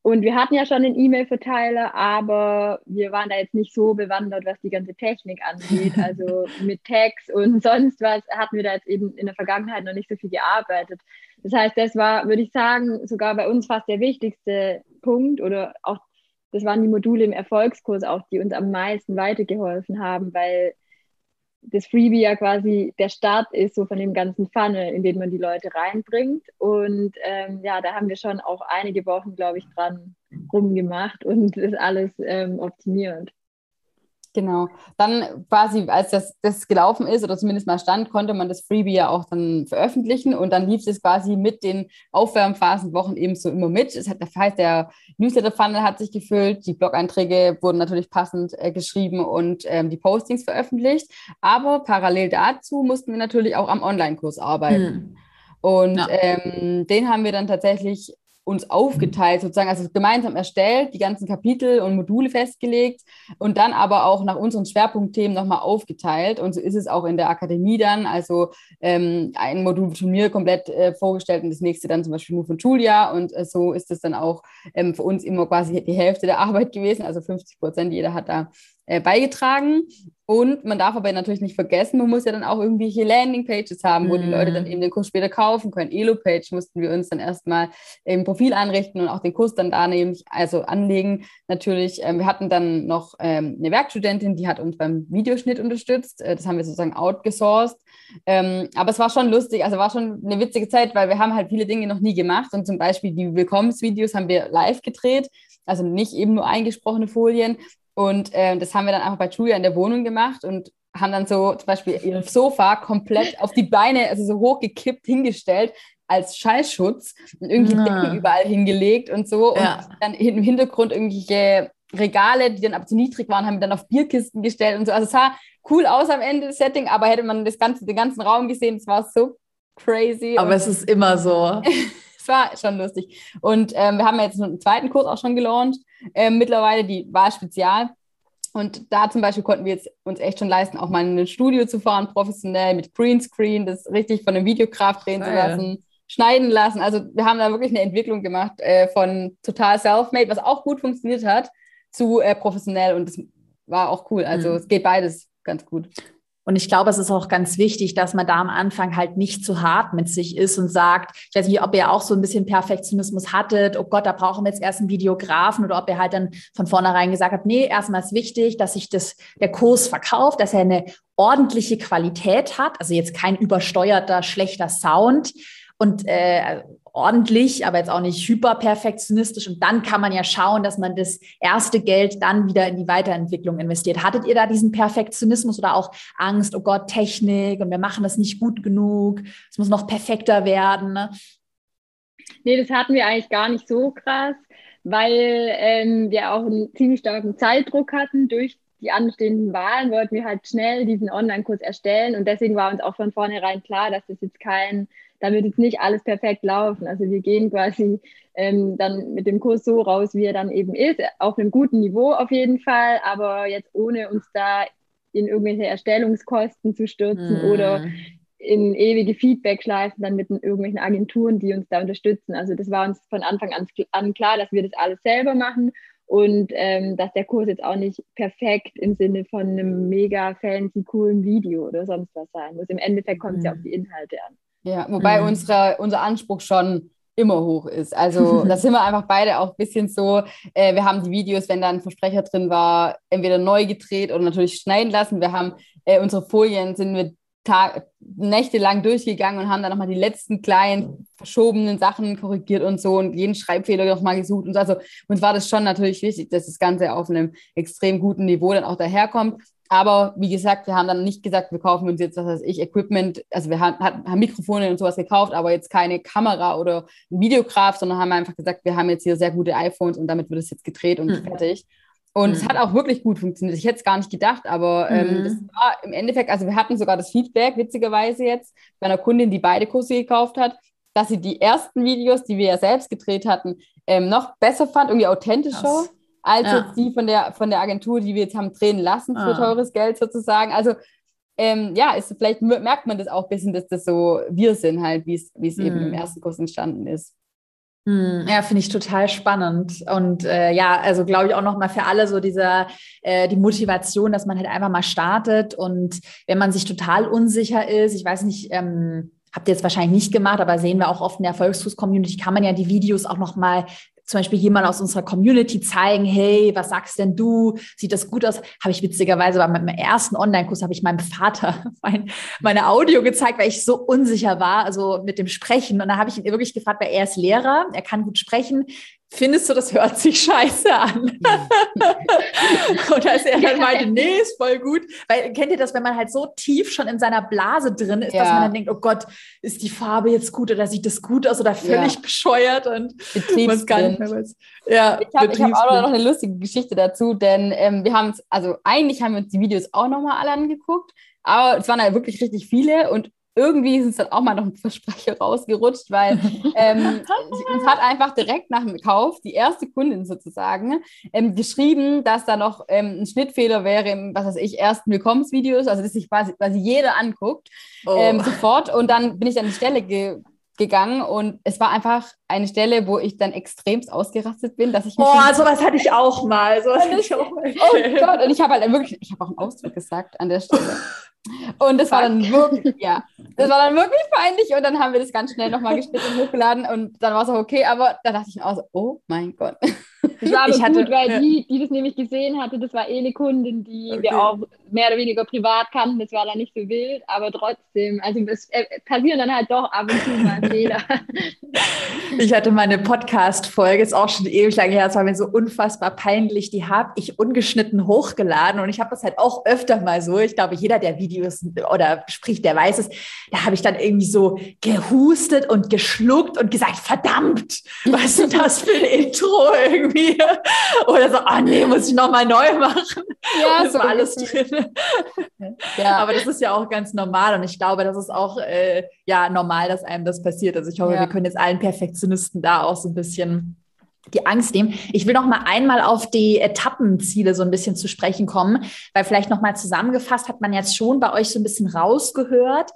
Und wir hatten ja schon einen E-Mail-Verteiler, aber wir waren da jetzt nicht so bewandert, was die ganze Technik angeht. Also mit Tags und sonst was hatten wir da jetzt eben in der Vergangenheit noch nicht so viel gearbeitet. Das heißt, das war, würde ich sagen, sogar bei uns fast der wichtigste Punkt oder auch das waren die Module im Erfolgskurs auch, die uns am meisten weitergeholfen haben, weil das Freebie ja quasi der Start ist, so von dem ganzen Funnel, in den man die Leute reinbringt. Und ähm, ja, da haben wir schon auch einige Wochen, glaube ich, dran rumgemacht und das alles ähm, optimiert. Genau. Dann quasi, als das, das gelaufen ist oder zumindest mal stand, konnte man das Freebie ja auch dann veröffentlichen und dann lief es quasi mit den Aufwärmphasenwochen eben so immer mit. Das heißt, der Newsletter-Funnel hat sich gefüllt, die Blog-Einträge wurden natürlich passend äh, geschrieben und ähm, die Postings veröffentlicht. Aber parallel dazu mussten wir natürlich auch am Online-Kurs arbeiten. Hm. Und ja. ähm, den haben wir dann tatsächlich uns aufgeteilt, sozusagen, also gemeinsam erstellt, die ganzen Kapitel und Module festgelegt und dann aber auch nach unseren Schwerpunktthemen nochmal aufgeteilt. Und so ist es auch in der Akademie dann. Also ähm, ein Modul von mir komplett äh, vorgestellt und das nächste dann zum Beispiel nur von Julia. Und äh, so ist es dann auch ähm, für uns immer quasi die Hälfte der Arbeit gewesen, also 50 Prozent. Jeder hat da äh, beigetragen. Und man darf aber natürlich nicht vergessen, man muss ja dann auch irgendwelche Landingpages haben, wo mm. die Leute dann mhm. eben den Kurs später kaufen können. Elo-Page mussten wir uns dann erstmal im Profil einrichten und auch den Kurs dann da nehmen, also anlegen. Natürlich, ähm, wir hatten dann noch ähm, eine Werkstudentin, die hat uns beim Videoschnitt unterstützt. Äh, das haben wir sozusagen outgesourced. Ähm, aber es war schon lustig, also war schon eine witzige Zeit, weil wir haben halt viele Dinge noch nie gemacht. Und zum Beispiel die Willkommensvideos haben wir live gedreht also nicht eben nur eingesprochene Folien, und äh, das haben wir dann einfach bei Julia in der Wohnung gemacht und haben dann so zum Beispiel ihr Sofa komplett auf die Beine, also so hochgekippt, hingestellt als Schallschutz und irgendwie ah. Decken überall hingelegt und so. Ja. Und dann im Hintergrund irgendwelche Regale, die dann ab zu niedrig waren, haben wir dann auf Bierkisten gestellt und so. Also es sah cool aus am Ende des Setting, aber hätte man das ganze, den ganzen Raum gesehen, es war so crazy. Aber es ist immer so. war schon lustig. Und ähm, wir haben jetzt einen zweiten Kurs auch schon gelauncht äh, mittlerweile, die Wahl Spezial. Und da zum Beispiel konnten wir jetzt uns echt schon leisten, auch mal in ein Studio zu fahren, professionell mit Greenscreen, das richtig von einem Videograf drehen zu lassen, schneiden lassen. Also wir haben da wirklich eine Entwicklung gemacht äh, von total self-made, was auch gut funktioniert hat, zu äh, professionell und das war auch cool. Also mhm. es geht beides ganz gut. Und ich glaube, es ist auch ganz wichtig, dass man da am Anfang halt nicht zu hart mit sich ist und sagt, ich weiß nicht, ob ihr auch so ein bisschen Perfektionismus hattet, oh Gott, da brauchen wir jetzt erst einen Videografen oder ob ihr halt dann von vornherein gesagt habt, nee, erstmal ist wichtig, dass sich das, der Kurs verkauft, dass er eine ordentliche Qualität hat, also jetzt kein übersteuerter, schlechter Sound, und äh, ordentlich, aber jetzt auch nicht hyperperfektionistisch. Und dann kann man ja schauen, dass man das erste Geld dann wieder in die Weiterentwicklung investiert. Hattet ihr da diesen Perfektionismus oder auch Angst, oh Gott, Technik und wir machen das nicht gut genug, es muss noch perfekter werden? Ne? Nee, das hatten wir eigentlich gar nicht so krass, weil ähm, wir auch einen ziemlich starken Zeitdruck hatten durch die anstehenden Wahlen wollten wir halt schnell diesen Online-Kurs erstellen und deswegen war uns auch von vornherein klar, dass das jetzt kein da wird jetzt nicht alles perfekt laufen. Also wir gehen quasi ähm, dann mit dem Kurs so raus, wie er dann eben ist, auf einem guten Niveau auf jeden Fall, aber jetzt ohne uns da in irgendwelche Erstellungskosten zu stürzen mhm. oder in ewige Feedback-Schleifen dann mit irgendwelchen Agenturen, die uns da unterstützen. Also das war uns von Anfang an klar, dass wir das alles selber machen und ähm, dass der Kurs jetzt auch nicht perfekt im Sinne von einem mega fancy, coolen Video oder sonst was sein muss. Im Endeffekt kommt es mhm. ja auf die Inhalte an. Ja, wobei mhm. unsere, unser Anspruch schon immer hoch ist. Also da sind wir einfach beide auch ein bisschen so, äh, wir haben die Videos, wenn da ein Versprecher drin war, entweder neu gedreht oder natürlich schneiden lassen. Wir haben äh, unsere Folien, sind wir Tag, nächtelang durchgegangen und haben dann nochmal die letzten kleinen verschobenen Sachen korrigiert und so und jeden Schreibfehler nochmal gesucht und so. Also uns war das schon natürlich wichtig, dass das Ganze auf einem extrem guten Niveau dann auch daherkommt. Aber wie gesagt, wir haben dann nicht gesagt, wir kaufen uns jetzt, was weiß ich, Equipment. Also wir haben, haben Mikrofone und sowas gekauft, aber jetzt keine Kamera oder ein Videograf, sondern haben einfach gesagt, wir haben jetzt hier sehr gute iPhones und damit wird es jetzt gedreht und mhm. fertig. Und mhm. es hat auch wirklich gut funktioniert. Ich hätte es gar nicht gedacht, aber ähm, mhm. das war im Endeffekt, also wir hatten sogar das Feedback, witzigerweise jetzt, bei einer Kundin, die beide Kurse gekauft hat, dass sie die ersten Videos, die wir ja selbst gedreht hatten, ähm, noch besser fand, irgendwie authentischer. Krass als ja. jetzt die von der, von der Agentur, die wir jetzt haben drehen lassen für ah. teures Geld sozusagen. Also ähm, ja, ist, vielleicht merkt man das auch ein bisschen, dass das so wir sind halt, wie es mhm. eben im hm. ersten Kurs entstanden ist. Hm, ja, finde ich total spannend. Und äh, ja, also glaube ich auch nochmal für alle so dieser, äh, die Motivation, dass man halt einfach mal startet und wenn man sich total unsicher ist, ich weiß nicht, ähm, habt ihr jetzt wahrscheinlich nicht gemacht, aber sehen wir auch oft in der Erfolgsfuß-Community, kann man ja die Videos auch nochmal zum Beispiel jemand aus unserer Community zeigen, hey, was sagst denn du? Sieht das gut aus? Habe ich witzigerweise bei meinem ersten Online-Kurs habe ich meinem Vater mein, meine Audio gezeigt, weil ich so unsicher war, also mit dem Sprechen. Und da habe ich ihn wirklich gefragt, weil er ist Lehrer, er kann gut sprechen findest du, das hört sich scheiße an? und als er dann meinte, nee, ist voll gut. Weil kennt ihr das, wenn man halt so tief schon in seiner Blase drin ist, ja. dass man dann denkt, oh Gott, ist die Farbe jetzt gut oder sieht das gut aus oder völlig ja. bescheuert und man gar nicht mehr weiß. Ja, ich habe hab auch noch eine lustige Geschichte dazu, denn ähm, wir haben es, also eigentlich haben wir uns die Videos auch nochmal alle angeguckt, aber es waren ja wirklich richtig viele und irgendwie ist uns dann auch mal noch ein Versprecher rausgerutscht, weil ähm, uns hat einfach direkt nach dem Kauf die erste Kundin sozusagen ähm, geschrieben, dass da noch ähm, ein Schnittfehler wäre im, was weiß ich, ersten Willkommensvideos, also dass sich quasi, quasi jeder anguckt, oh. Ähm, sofort. Und dann bin ich an die Stelle ge gegangen und es war einfach eine Stelle, wo ich dann extremst ausgerastet bin, dass ich mich Oh, sowas hatte ich auch mal. Sowas hatte ich auch mal. Oh Gott, und ich habe halt wirklich, ich habe auch einen Ausdruck gesagt an der Stelle. Und das war dann wirklich, ja, das war dann wirklich peinlich und dann haben wir das ganz schnell nochmal geschnitten und hochgeladen und dann war es auch okay, aber da dachte ich mir auch so, oh mein Gott. Das war aber ich gut, weil ja. die, die das nämlich gesehen hatte, das war eh eine Kundin, die okay. wir auch mehr oder weniger privat kannten, das war dann nicht so wild, aber trotzdem, also es äh, passieren dann halt doch ab und zu mal Fehler. Ich hatte meine Podcast-Folge, ist auch schon ewig lange her, es war mir so unfassbar peinlich, die habe ich ungeschnitten hochgeladen und ich habe das halt auch öfter mal so, ich glaube, jeder, der Videos oder spricht, der weiß es, da habe ich dann irgendwie so gehustet und geschluckt und gesagt, verdammt, was ist das für ein Intro irgendwie? Oder so, ah oh nee, muss ich nochmal neu machen. Ja, das so war alles drin. Ja. Aber das ist ja auch ganz normal und ich glaube, das ist auch äh, ja normal, dass einem das passiert. Also ich hoffe, ja. wir können jetzt allen Perfektionisten da auch so ein bisschen die Angst nehmen. Ich will noch mal einmal auf die Etappenziele so ein bisschen zu sprechen kommen, weil vielleicht noch mal zusammengefasst hat man jetzt schon bei euch so ein bisschen rausgehört,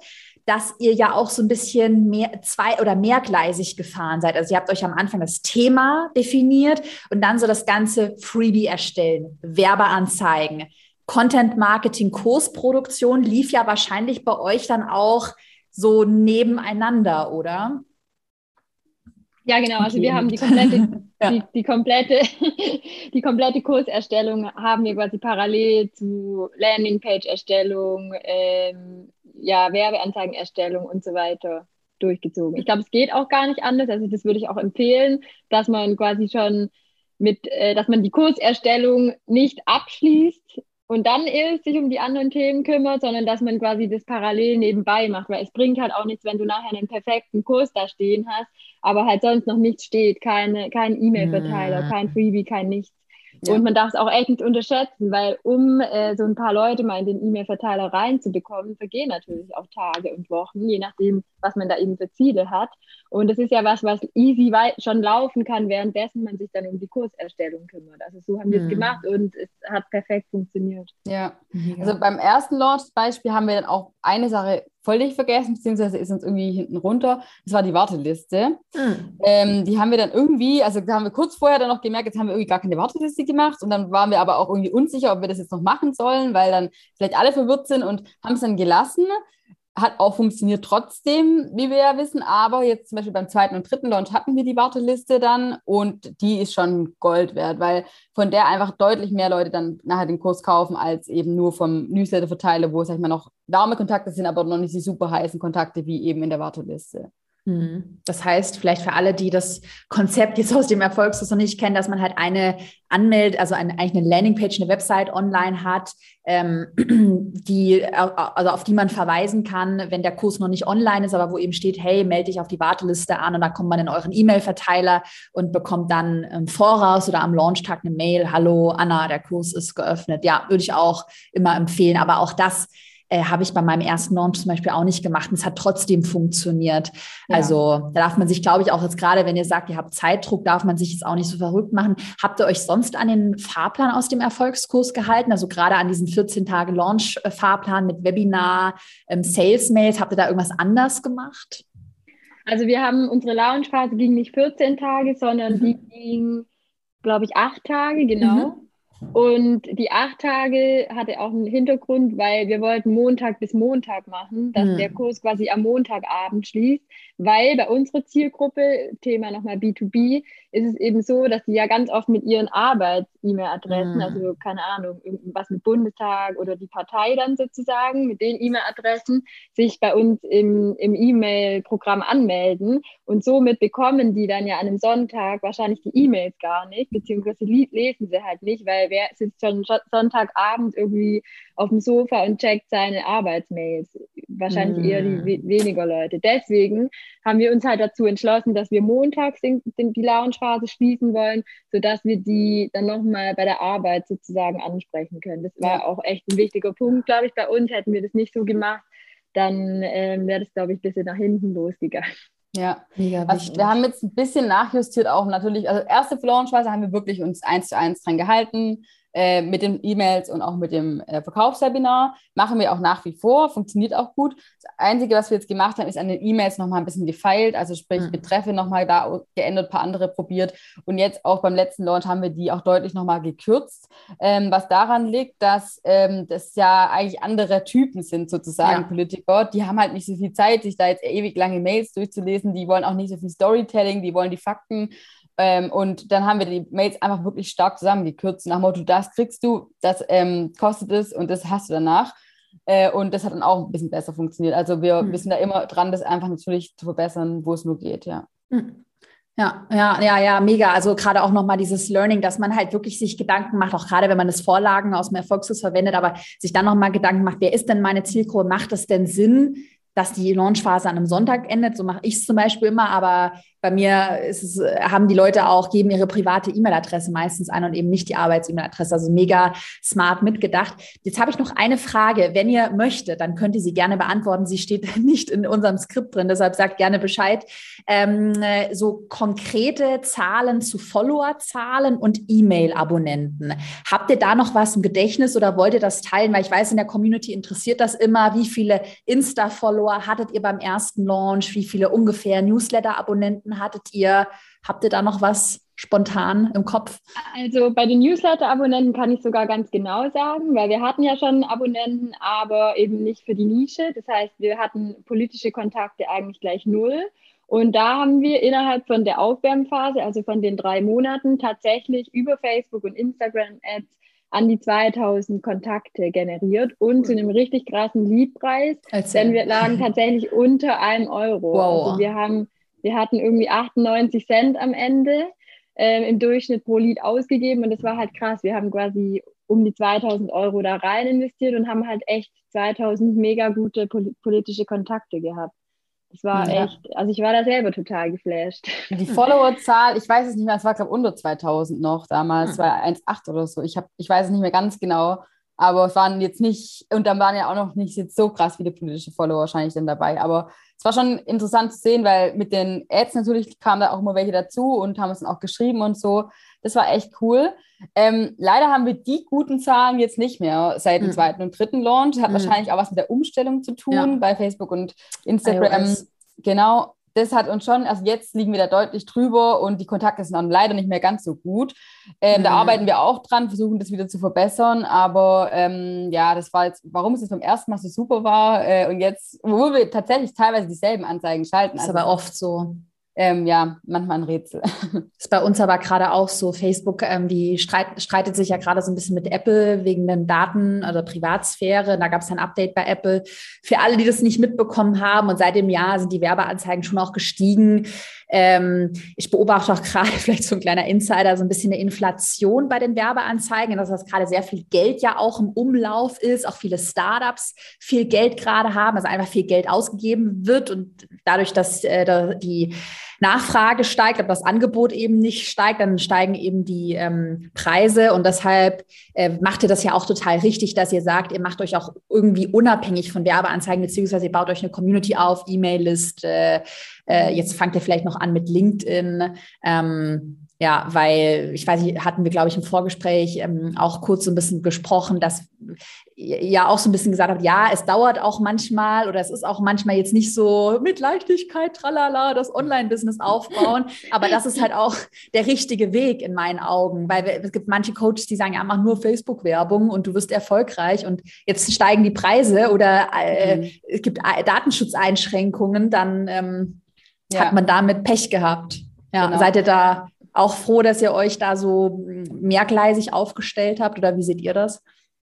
dass ihr ja auch so ein bisschen mehr zwei oder mehrgleisig gefahren seid. Also ihr habt euch am Anfang das Thema definiert und dann so das ganze Freebie erstellen, Werbeanzeigen, Content Marketing, Kursproduktion lief ja wahrscheinlich bei euch dann auch so nebeneinander, oder? Ja, genau. Also wir haben die komplette, ja. die, die, komplette, die komplette Kurserstellung haben wir quasi parallel zu Landingpage-Erstellung, ähm, ja, Werbeanzeigenerstellung und so weiter durchgezogen. Ich glaube, es geht auch gar nicht anders. Also das würde ich auch empfehlen, dass man quasi schon mit, äh, dass man die Kurserstellung nicht abschließt und dann erst sich um die anderen Themen kümmert, sondern dass man quasi das parallel nebenbei macht, weil es bringt halt auch nichts, wenn du nachher einen perfekten Kurs da stehen hast, aber halt sonst noch nichts steht, keine, kein E-Mail-Verteiler, kein Freebie, kein nichts. Und man darf es auch echt nicht unterschätzen, weil um äh, so ein paar Leute mal in den E-Mail-Verteiler reinzubekommen, vergehen natürlich auch Tage und Wochen, je nachdem, was man da eben für Ziele hat. Und das ist ja was, was easy schon laufen kann, währenddessen man sich dann um die Kurserstellung kümmert. Also so haben wir es mhm. gemacht und es hat perfekt funktioniert. Ja, also beim ersten Launch-Beispiel haben wir dann auch eine Sache völlig vergessen, beziehungsweise ist uns irgendwie hinten runter. Das war die Warteliste. Mhm. Ähm, die haben wir dann irgendwie, also da haben wir kurz vorher dann noch gemerkt, jetzt haben wir irgendwie gar keine Warteliste gemacht und dann waren wir aber auch irgendwie unsicher, ob wir das jetzt noch machen sollen, weil dann vielleicht alle verwirrt sind und haben es dann gelassen hat auch funktioniert trotzdem, wie wir ja wissen. Aber jetzt zum Beispiel beim zweiten und dritten Launch hatten wir die Warteliste dann und die ist schon Gold wert, weil von der einfach deutlich mehr Leute dann nachher den Kurs kaufen, als eben nur vom Newsletter-Verteiler, wo, sag ich mal, noch warme Kontakte sind, aber noch nicht die super heißen Kontakte wie eben in der Warteliste. Mhm. Das heißt, vielleicht für alle, die das Konzept jetzt aus dem Erfolgskurs noch nicht kennen, dass man halt eine Anmeld, also eine, eigentlich eine Landingpage, eine Website online hat, ähm, die, also auf die man verweisen kann, wenn der Kurs noch nicht online ist, aber wo eben steht, hey, melde dich auf die Warteliste an und dann kommt man in euren E-Mail-Verteiler und bekommt dann im Voraus oder am Launchtag eine Mail, hallo Anna, der Kurs ist geöffnet. Ja, würde ich auch immer empfehlen, aber auch das äh, habe ich bei meinem ersten Launch zum Beispiel auch nicht gemacht. Und es hat trotzdem funktioniert. Ja. Also da darf man sich, glaube ich, auch jetzt gerade, wenn ihr sagt, ihr habt Zeitdruck, darf man sich jetzt auch nicht so verrückt machen. Habt ihr euch sonst an den Fahrplan aus dem Erfolgskurs gehalten? Also gerade an diesen 14 Tage Launch-Fahrplan mit Webinar, ähm, Sales-Mails, habt ihr da irgendwas anders gemacht? Also wir haben, unsere Launchphase ging nicht 14 Tage, sondern mhm. die ging, glaube ich, acht Tage, genau. Mhm. Und die acht Tage hatte auch einen Hintergrund, weil wir wollten Montag bis Montag machen, dass mhm. der Kurs quasi am Montagabend schließt, weil bei unserer Zielgruppe, Thema nochmal B2B, ist es eben so, dass die ja ganz oft mit ihren Arbeits-E-Mail-Adressen, mhm. also keine Ahnung, irgendwas mit Bundestag oder die Partei dann sozusagen, mit den E-Mail-Adressen sich bei uns im, im E-Mail-Programm anmelden und somit bekommen die dann ja an einem Sonntag wahrscheinlich die E-Mails gar nicht, beziehungsweise lesen sie halt nicht, weil wer sitzt schon Sonntagabend irgendwie auf dem Sofa und checkt seine Arbeitsmails? Wahrscheinlich mm. eher die mm. weniger Leute. Deswegen haben wir uns halt dazu entschlossen, dass wir montags den, den, die Loungephase schließen wollen, sodass wir die dann nochmal bei der Arbeit sozusagen ansprechen können. Das war auch echt ein wichtiger Punkt, glaube ich, bei uns. Hätten wir das nicht so gemacht, dann ähm, wäre das, glaube ich, ein bisschen nach hinten losgegangen. Ja, mega also wir haben jetzt ein bisschen nachjustiert auch natürlich. Also erste Launchphase haben wir wirklich uns eins zu eins dran gehalten. Äh, mit den E-Mails und auch mit dem äh, Verkaufswebinar. Machen wir auch nach wie vor, funktioniert auch gut. Das Einzige, was wir jetzt gemacht haben, ist an den E-Mails nochmal ein bisschen gefeilt, also sprich mhm. Betreffe nochmal da geändert, ein paar andere probiert. Und jetzt auch beim letzten Launch haben wir die auch deutlich nochmal gekürzt, ähm, was daran liegt, dass ähm, das ja eigentlich andere Typen sind, sozusagen ja. Politiker. Die haben halt nicht so viel Zeit, sich da jetzt ewig lange Mails durchzulesen. Die wollen auch nicht so viel Storytelling, die wollen die Fakten ähm, und dann haben wir die Mails einfach wirklich stark zusammengekürzt, nach dem Motto, das kriegst du, das ähm, kostet es und das hast du danach. Äh, und das hat dann auch ein bisschen besser funktioniert. Also wir, mhm. sind da immer dran, das einfach natürlich zu verbessern, wo es nur geht, ja. Mhm. Ja, ja, ja, ja, mega. Also gerade auch nochmal dieses Learning, dass man halt wirklich sich Gedanken macht, auch gerade wenn man das Vorlagen aus dem Erfolgskurs verwendet, aber sich dann nochmal Gedanken macht, wer ist denn meine Zielgruppe? Macht es denn Sinn, dass die Launchphase an einem Sonntag endet? So mache ich es zum Beispiel immer, aber bei mir es, haben die Leute auch, geben ihre private E-Mail-Adresse meistens ein und eben nicht die Arbeits-E-Mail-Adresse. Also mega smart mitgedacht. Jetzt habe ich noch eine Frage. Wenn ihr möchtet, dann könnt ihr sie gerne beantworten. Sie steht nicht in unserem Skript drin, deshalb sagt gerne Bescheid. Ähm, so konkrete Zahlen zu Followerzahlen und E-Mail-Abonnenten. Habt ihr da noch was im Gedächtnis oder wollt ihr das teilen? Weil ich weiß, in der Community interessiert das immer. Wie viele Insta-Follower hattet ihr beim ersten Launch? Wie viele ungefähr Newsletter-Abonnenten hattet ihr? Habt ihr da noch was spontan im Kopf? Also bei den Newsletter-Abonnenten kann ich sogar ganz genau sagen, weil wir hatten ja schon Abonnenten, aber eben nicht für die Nische. Das heißt, wir hatten politische Kontakte eigentlich gleich null. Und da haben wir innerhalb von der Aufwärmphase, also von den drei Monaten, tatsächlich über Facebook und Instagram-Ads an die 2000 Kontakte generiert und zu einem richtig krassen Liedpreis, denn wir lagen tatsächlich unter einem Euro. Wow. Also wir haben wir hatten irgendwie 98 Cent am Ende äh, im Durchschnitt pro Lied ausgegeben und das war halt krass. Wir haben quasi um die 2000 Euro da rein investiert und haben halt echt 2000 mega gute pol politische Kontakte gehabt. Das war ja. echt, also ich war da selber total geflasht. Die Followerzahl, ich weiß es nicht mehr, es war glaube ich unter 2000 noch damals, es war 1,8 oder so. Ich, hab, ich weiß es nicht mehr ganz genau, aber es waren jetzt nicht, und dann waren ja auch noch nicht jetzt so krass viele politische Follower wahrscheinlich dann dabei, aber es war schon interessant zu sehen, weil mit den Ads natürlich kamen da auch immer welche dazu und haben es dann auch geschrieben und so. Das war echt cool. Ähm, leider haben wir die guten Zahlen jetzt nicht mehr seit dem mhm. zweiten und dritten Launch. Hat mhm. wahrscheinlich auch was mit der Umstellung zu tun ja. bei Facebook und Instagram. iOS. Genau, das hat uns schon, also jetzt liegen wir da deutlich drüber und die Kontakte sind dann leider nicht mehr ganz so gut. Ähm, mhm. Da arbeiten wir auch dran, versuchen das wieder zu verbessern, aber ähm, ja, das war jetzt, warum es jetzt beim ersten Mal so super war äh, und jetzt, wo wir tatsächlich teilweise dieselben Anzeigen schalten. Das ist also, aber oft so. Ähm, ja, manchmal ein Rätsel. Ist bei uns aber gerade auch so. Facebook, ähm, die streit, streitet sich ja gerade so ein bisschen mit Apple wegen den Daten oder Privatsphäre. Da gab es ein Update bei Apple. Für alle, die das nicht mitbekommen haben und seit dem Jahr sind die Werbeanzeigen schon auch gestiegen. Ähm, ich beobachte auch gerade vielleicht so ein kleiner Insider, so ein bisschen eine Inflation bei den Werbeanzeigen, dass das gerade sehr viel Geld ja auch im Umlauf ist, auch viele Startups viel Geld gerade haben, also einfach viel Geld ausgegeben wird und dadurch, dass äh, die Nachfrage steigt, aber das Angebot eben nicht steigt, dann steigen eben die ähm, Preise. Und deshalb äh, macht ihr das ja auch total richtig, dass ihr sagt, ihr macht euch auch irgendwie unabhängig von Werbeanzeigen, beziehungsweise ihr baut euch eine Community auf, E-Mail-List. Äh, äh, jetzt fangt ihr vielleicht noch an mit LinkedIn. Ähm, ja, weil ich weiß nicht, hatten wir, glaube ich, im Vorgespräch ähm, auch kurz so ein bisschen gesprochen, dass ja auch so ein bisschen gesagt habt, ja, es dauert auch manchmal oder es ist auch manchmal jetzt nicht so mit Leichtigkeit, tralala, das Online-Business aufbauen, aber das ist halt auch der richtige Weg in meinen Augen, weil es gibt manche Coaches, die sagen, ja, mach nur Facebook-Werbung und du wirst erfolgreich und jetzt steigen die Preise oder äh, mhm. es gibt äh, Datenschutzeinschränkungen, dann ähm, ja. hat man damit Pech gehabt. Ja, genau. seid ihr da auch froh, dass ihr euch da so mehrgleisig aufgestellt habt oder wie seht ihr das?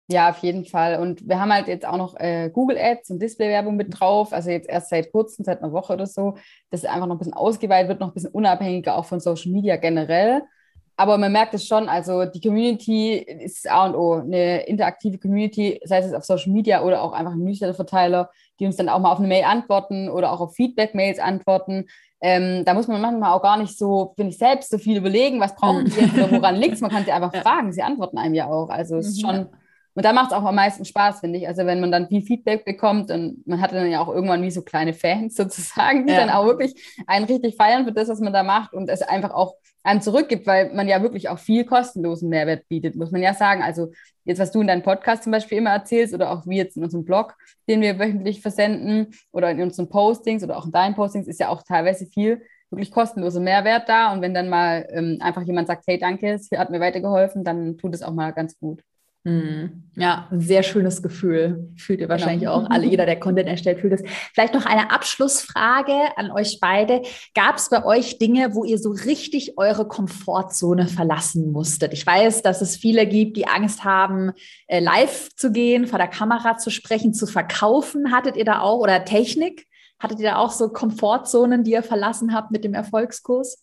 Ja, auf jeden Fall. Und wir haben halt jetzt auch noch äh, Google Ads und Display-Werbung mit drauf. Also jetzt erst seit kurzem, seit einer Woche oder so. Das ist einfach noch ein bisschen ausgeweitet wird, noch ein bisschen unabhängiger auch von Social Media generell. Aber man merkt es schon, also die Community ist A und O. Eine interaktive Community, sei es auf Social Media oder auch einfach ein Newsletter-Verteiler, die uns dann auch mal auf eine Mail antworten oder auch auf Feedback-Mails antworten. Ähm, da muss man manchmal auch gar nicht so, finde ich, selbst so viel überlegen, was brauchen sie jetzt oder woran liegt es. Man kann sie einfach ja. fragen, sie antworten einem ja auch. Also es ist mhm. schon und da macht es auch am meisten Spaß, finde ich. Also wenn man dann viel Feedback bekommt und man hat dann ja auch irgendwann wie so kleine Fans sozusagen, die ja. dann auch wirklich einen richtig feiern für das, was man da macht und es einfach auch einem zurückgibt, weil man ja wirklich auch viel kostenlosen Mehrwert bietet, muss man ja sagen. Also jetzt, was du in deinem Podcast zum Beispiel immer erzählst oder auch wie jetzt in unserem Blog, den wir wöchentlich versenden oder in unseren Postings oder auch in deinen Postings, ist ja auch teilweise viel wirklich kostenloser Mehrwert da. Und wenn dann mal ähm, einfach jemand sagt, hey, danke, es hat mir weitergeholfen, dann tut es auch mal ganz gut. Hm. Ja, ein sehr schönes Gefühl. Fühlt ihr wahrscheinlich genau. auch alle. Jeder, der Content erstellt, fühlt es. Vielleicht noch eine Abschlussfrage an euch beide. Gab es bei euch Dinge, wo ihr so richtig eure Komfortzone verlassen musstet? Ich weiß, dass es viele gibt, die Angst haben, äh, live zu gehen, vor der Kamera zu sprechen, zu verkaufen. Hattet ihr da auch oder Technik? Hattet ihr da auch so Komfortzonen, die ihr verlassen habt mit dem Erfolgskurs?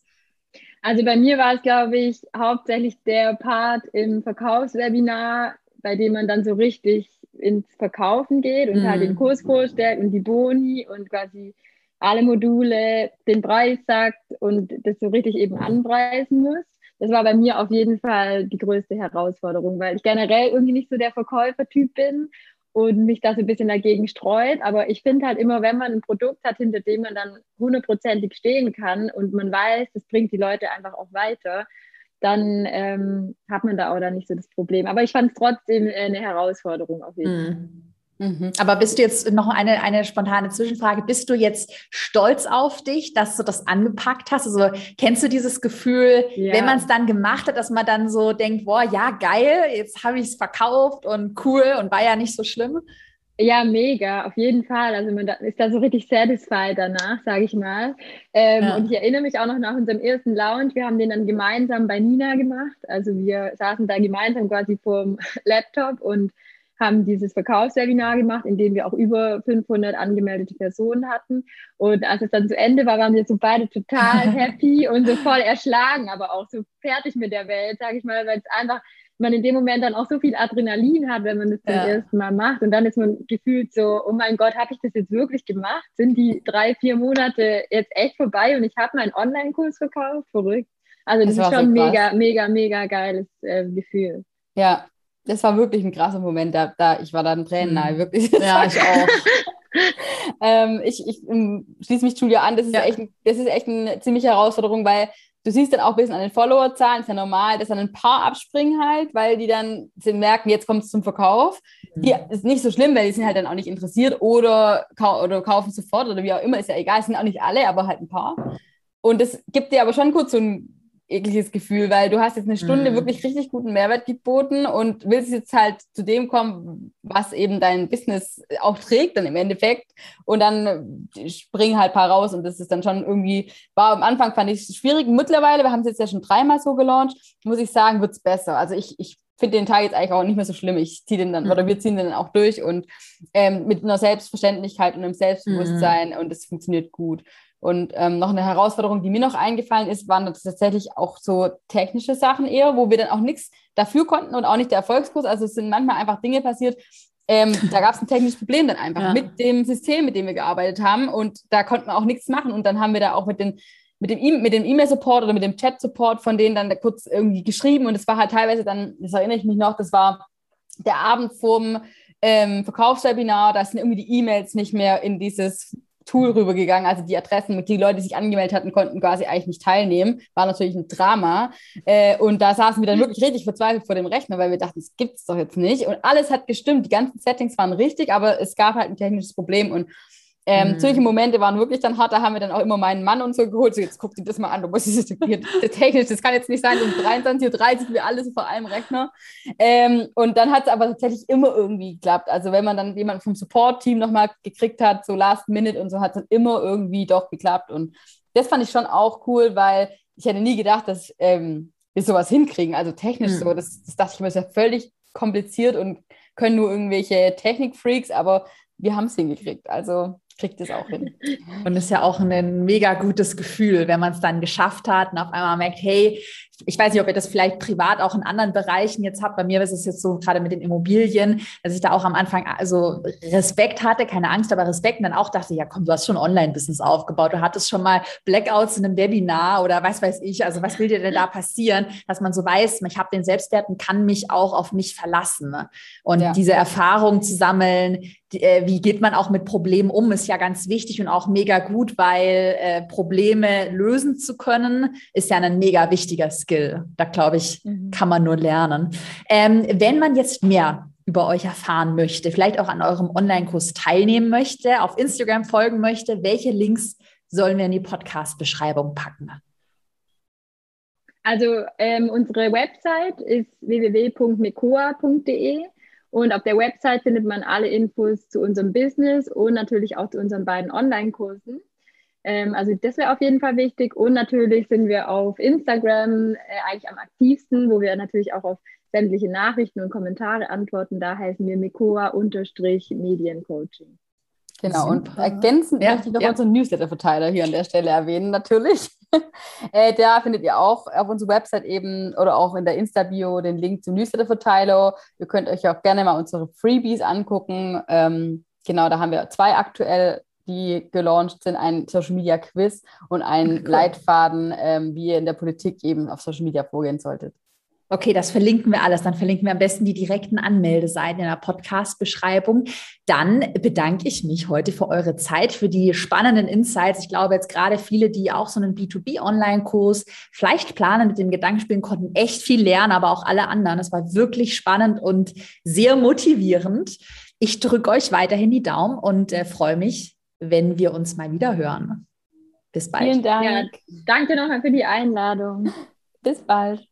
Also bei mir war es, glaube ich, hauptsächlich der Part im Verkaufswebinar, bei dem man dann so richtig ins Verkaufen geht und mm. halt den mhm. Kurs vorstellt und die Boni und quasi alle Module den Preis sagt und das so richtig eben anpreisen muss. Das war bei mir auf jeden Fall die größte Herausforderung, weil ich generell irgendwie nicht so der Verkäufertyp bin und mich da so ein bisschen dagegen streut. Aber ich finde halt immer, wenn man ein Produkt hat, hinter dem man dann hundertprozentig stehen kann und man weiß, das bringt die Leute einfach auch weiter, dann ähm, hat man da auch dann nicht so das Problem. Aber ich fand es trotzdem eine Herausforderung auf jeden Fall. Mhm. Mhm. Aber bist du jetzt noch eine, eine spontane Zwischenfrage? Bist du jetzt stolz auf dich, dass du das angepackt hast? Also kennst du dieses Gefühl, ja. wenn man es dann gemacht hat, dass man dann so denkt, boah, ja, geil, jetzt habe ich es verkauft und cool und war ja nicht so schlimm? Ja, mega, auf jeden Fall. Also man ist da so richtig satisfied danach, sage ich mal. Ähm, ja. Und ich erinnere mich auch noch nach unserem ersten Lounge. Wir haben den dann gemeinsam bei Nina gemacht. Also wir saßen da gemeinsam quasi vorm Laptop und haben dieses Verkaufswebinar gemacht, in dem wir auch über 500 angemeldete Personen hatten. Und als es dann zu Ende war, waren wir so beide total happy und so voll erschlagen, aber auch so fertig mit der Welt, sage ich mal, weil es einfach man in dem Moment dann auch so viel Adrenalin hat, wenn man das zum ja. ersten Mal macht. Und dann ist man gefühlt so, oh mein Gott, habe ich das jetzt wirklich gemacht? Sind die drei, vier Monate jetzt echt vorbei und ich habe meinen Online-Kurs verkauft? Verrückt. Also das, das ist schon so mega, mega, mega geiles äh, Gefühl. Ja, das war wirklich ein krasser Moment. Da, da ich war dann Tränen mhm. wirklich. Ja, ich auch. ähm, ich ich um, ähm, schließe mich Julia an. Das ist, ja. echt, das ist echt eine ziemliche Herausforderung, weil du siehst dann auch ein bisschen an den Followerzahlen, ist ja normal, dass dann ein paar abspringen halt, weil die dann merken, jetzt kommt es zum Verkauf. Mhm. Die ist nicht so schlimm, weil die sind halt dann auch nicht interessiert oder, oder kaufen sofort oder wie auch immer, ist ja egal, es sind auch nicht alle, aber halt ein paar. Und das gibt dir aber schon kurz so ein ekliges Gefühl, weil du hast jetzt eine Stunde mm. wirklich richtig guten Mehrwert geboten und willst jetzt halt zu dem kommen, was eben dein Business auch trägt dann im Endeffekt und dann springen halt ein paar raus und das ist dann schon irgendwie, war am Anfang fand ich es schwierig, mittlerweile, wir haben es jetzt ja schon dreimal so gelauncht, muss ich sagen, wird es besser. Also ich, ich finde den Tag jetzt eigentlich auch nicht mehr so schlimm. Ich ziehe den dann, mhm. oder wir ziehen den dann auch durch und ähm, mit einer Selbstverständlichkeit und einem Selbstbewusstsein mhm. und es funktioniert gut. Und ähm, noch eine Herausforderung, die mir noch eingefallen ist, waren tatsächlich auch so technische Sachen eher, wo wir dann auch nichts dafür konnten und auch nicht der Erfolgskurs. Also es sind manchmal einfach Dinge passiert. Ähm, da gab es ein technisches Problem dann einfach ja. mit dem System, mit dem wir gearbeitet haben. Und da konnten wir auch nichts machen. Und dann haben wir da auch mit den mit dem e mit dem E-Mail-Support oder mit dem Chat-Support von denen dann kurz irgendwie geschrieben und es war halt teilweise dann, das erinnere ich mich noch, das war der Abend vorm ähm, Verkaufswebinar, da sind irgendwie die E-Mails nicht mehr in dieses Tool rübergegangen, also die Adressen, mit die Leute, sich angemeldet hatten, konnten quasi eigentlich nicht teilnehmen. War natürlich ein Drama. Äh, und da saßen wir dann wirklich richtig verzweifelt vor dem Rechner, weil wir dachten, das gibt es doch jetzt nicht. Und alles hat gestimmt, die ganzen Settings waren richtig, aber es gab halt ein technisches Problem. Und ähm, mhm. Solche Momente waren wirklich dann hart, da haben wir dann auch immer meinen Mann und so geholt. So, jetzt guck dir das mal an, du musst das, technisch, das kann jetzt nicht sein, um 23.30 Uhr wir alles vor einem Rechner. Ähm, und dann hat es aber tatsächlich immer irgendwie geklappt. Also wenn man dann jemanden vom Support-Team nochmal gekriegt hat, so last minute und so, hat es dann immer irgendwie doch geklappt. Und das fand ich schon auch cool, weil ich hätte nie gedacht, dass ähm, wir sowas hinkriegen. Also technisch mhm. so, das, das dachte ich mir, ist ja völlig kompliziert und können nur irgendwelche Technik-Freaks, aber wir haben es hingekriegt. Also kriegt es auch hin. Und es ist ja auch ein mega gutes Gefühl, wenn man es dann geschafft hat und auf einmal merkt, hey, ich weiß nicht, ob ihr das vielleicht privat auch in anderen Bereichen jetzt habt. Bei mir ist es jetzt so gerade mit den Immobilien, dass ich da auch am Anfang also Respekt hatte, keine Angst, aber Respekt und dann auch dachte, ja komm, du hast schon Online-Business aufgebaut, du hattest schon mal Blackouts in einem Webinar oder was weiß ich. Also was will dir denn da passieren, dass man so weiß, ich habe den Selbstwert und kann mich auch auf mich verlassen. Ne? Und ja. diese Erfahrung zu sammeln, äh, wie geht man auch mit Problemen um, ist ja ganz wichtig und auch mega gut, weil äh, Probleme lösen zu können, ist ja ein mega wichtiger Skill. Da glaube ich, mhm. kann man nur lernen. Ähm, wenn man jetzt mehr über euch erfahren möchte, vielleicht auch an eurem Online-Kurs teilnehmen möchte, auf Instagram folgen möchte, welche Links sollen wir in die Podcast-Beschreibung packen? Also ähm, unsere Website ist www.mekoa.de und auf der Website findet man alle Infos zu unserem Business und natürlich auch zu unseren beiden Online-Kursen. Ähm, also das wäre auf jeden Fall wichtig. Und natürlich sind wir auf Instagram äh, eigentlich am aktivsten, wo wir natürlich auch auf sämtliche Nachrichten und Kommentare antworten. Da heißen wir Mikoa-Mediencoaching. Genau, Super. und ergänzend ja, möchte ich noch ja. unseren Newsletter-Verteiler hier an der Stelle erwähnen, natürlich. äh, da findet ihr auch auf unserer Website eben oder auch in der Insta-Bio den Link zum Newsletter-Verteiler. Ihr könnt euch auch gerne mal unsere Freebies angucken. Ähm, genau, da haben wir zwei aktuell, die gelauncht sind: ein Social Media Quiz und ein cool. Leitfaden, ähm, wie ihr in der Politik eben auf Social Media vorgehen solltet. Okay, das verlinken wir alles. Dann verlinken wir am besten die direkten Anmeldeseiten in der Podcast-Beschreibung. Dann bedanke ich mich heute für eure Zeit, für die spannenden Insights. Ich glaube jetzt gerade viele, die auch so einen B2B-Online-Kurs vielleicht planen, mit dem Gedankenspielen konnten echt viel lernen, aber auch alle anderen. Es war wirklich spannend und sehr motivierend. Ich drücke euch weiterhin die Daumen und äh, freue mich, wenn wir uns mal wieder hören. Bis bald. Vielen Dank. Ja, danke nochmal für die Einladung. Bis bald.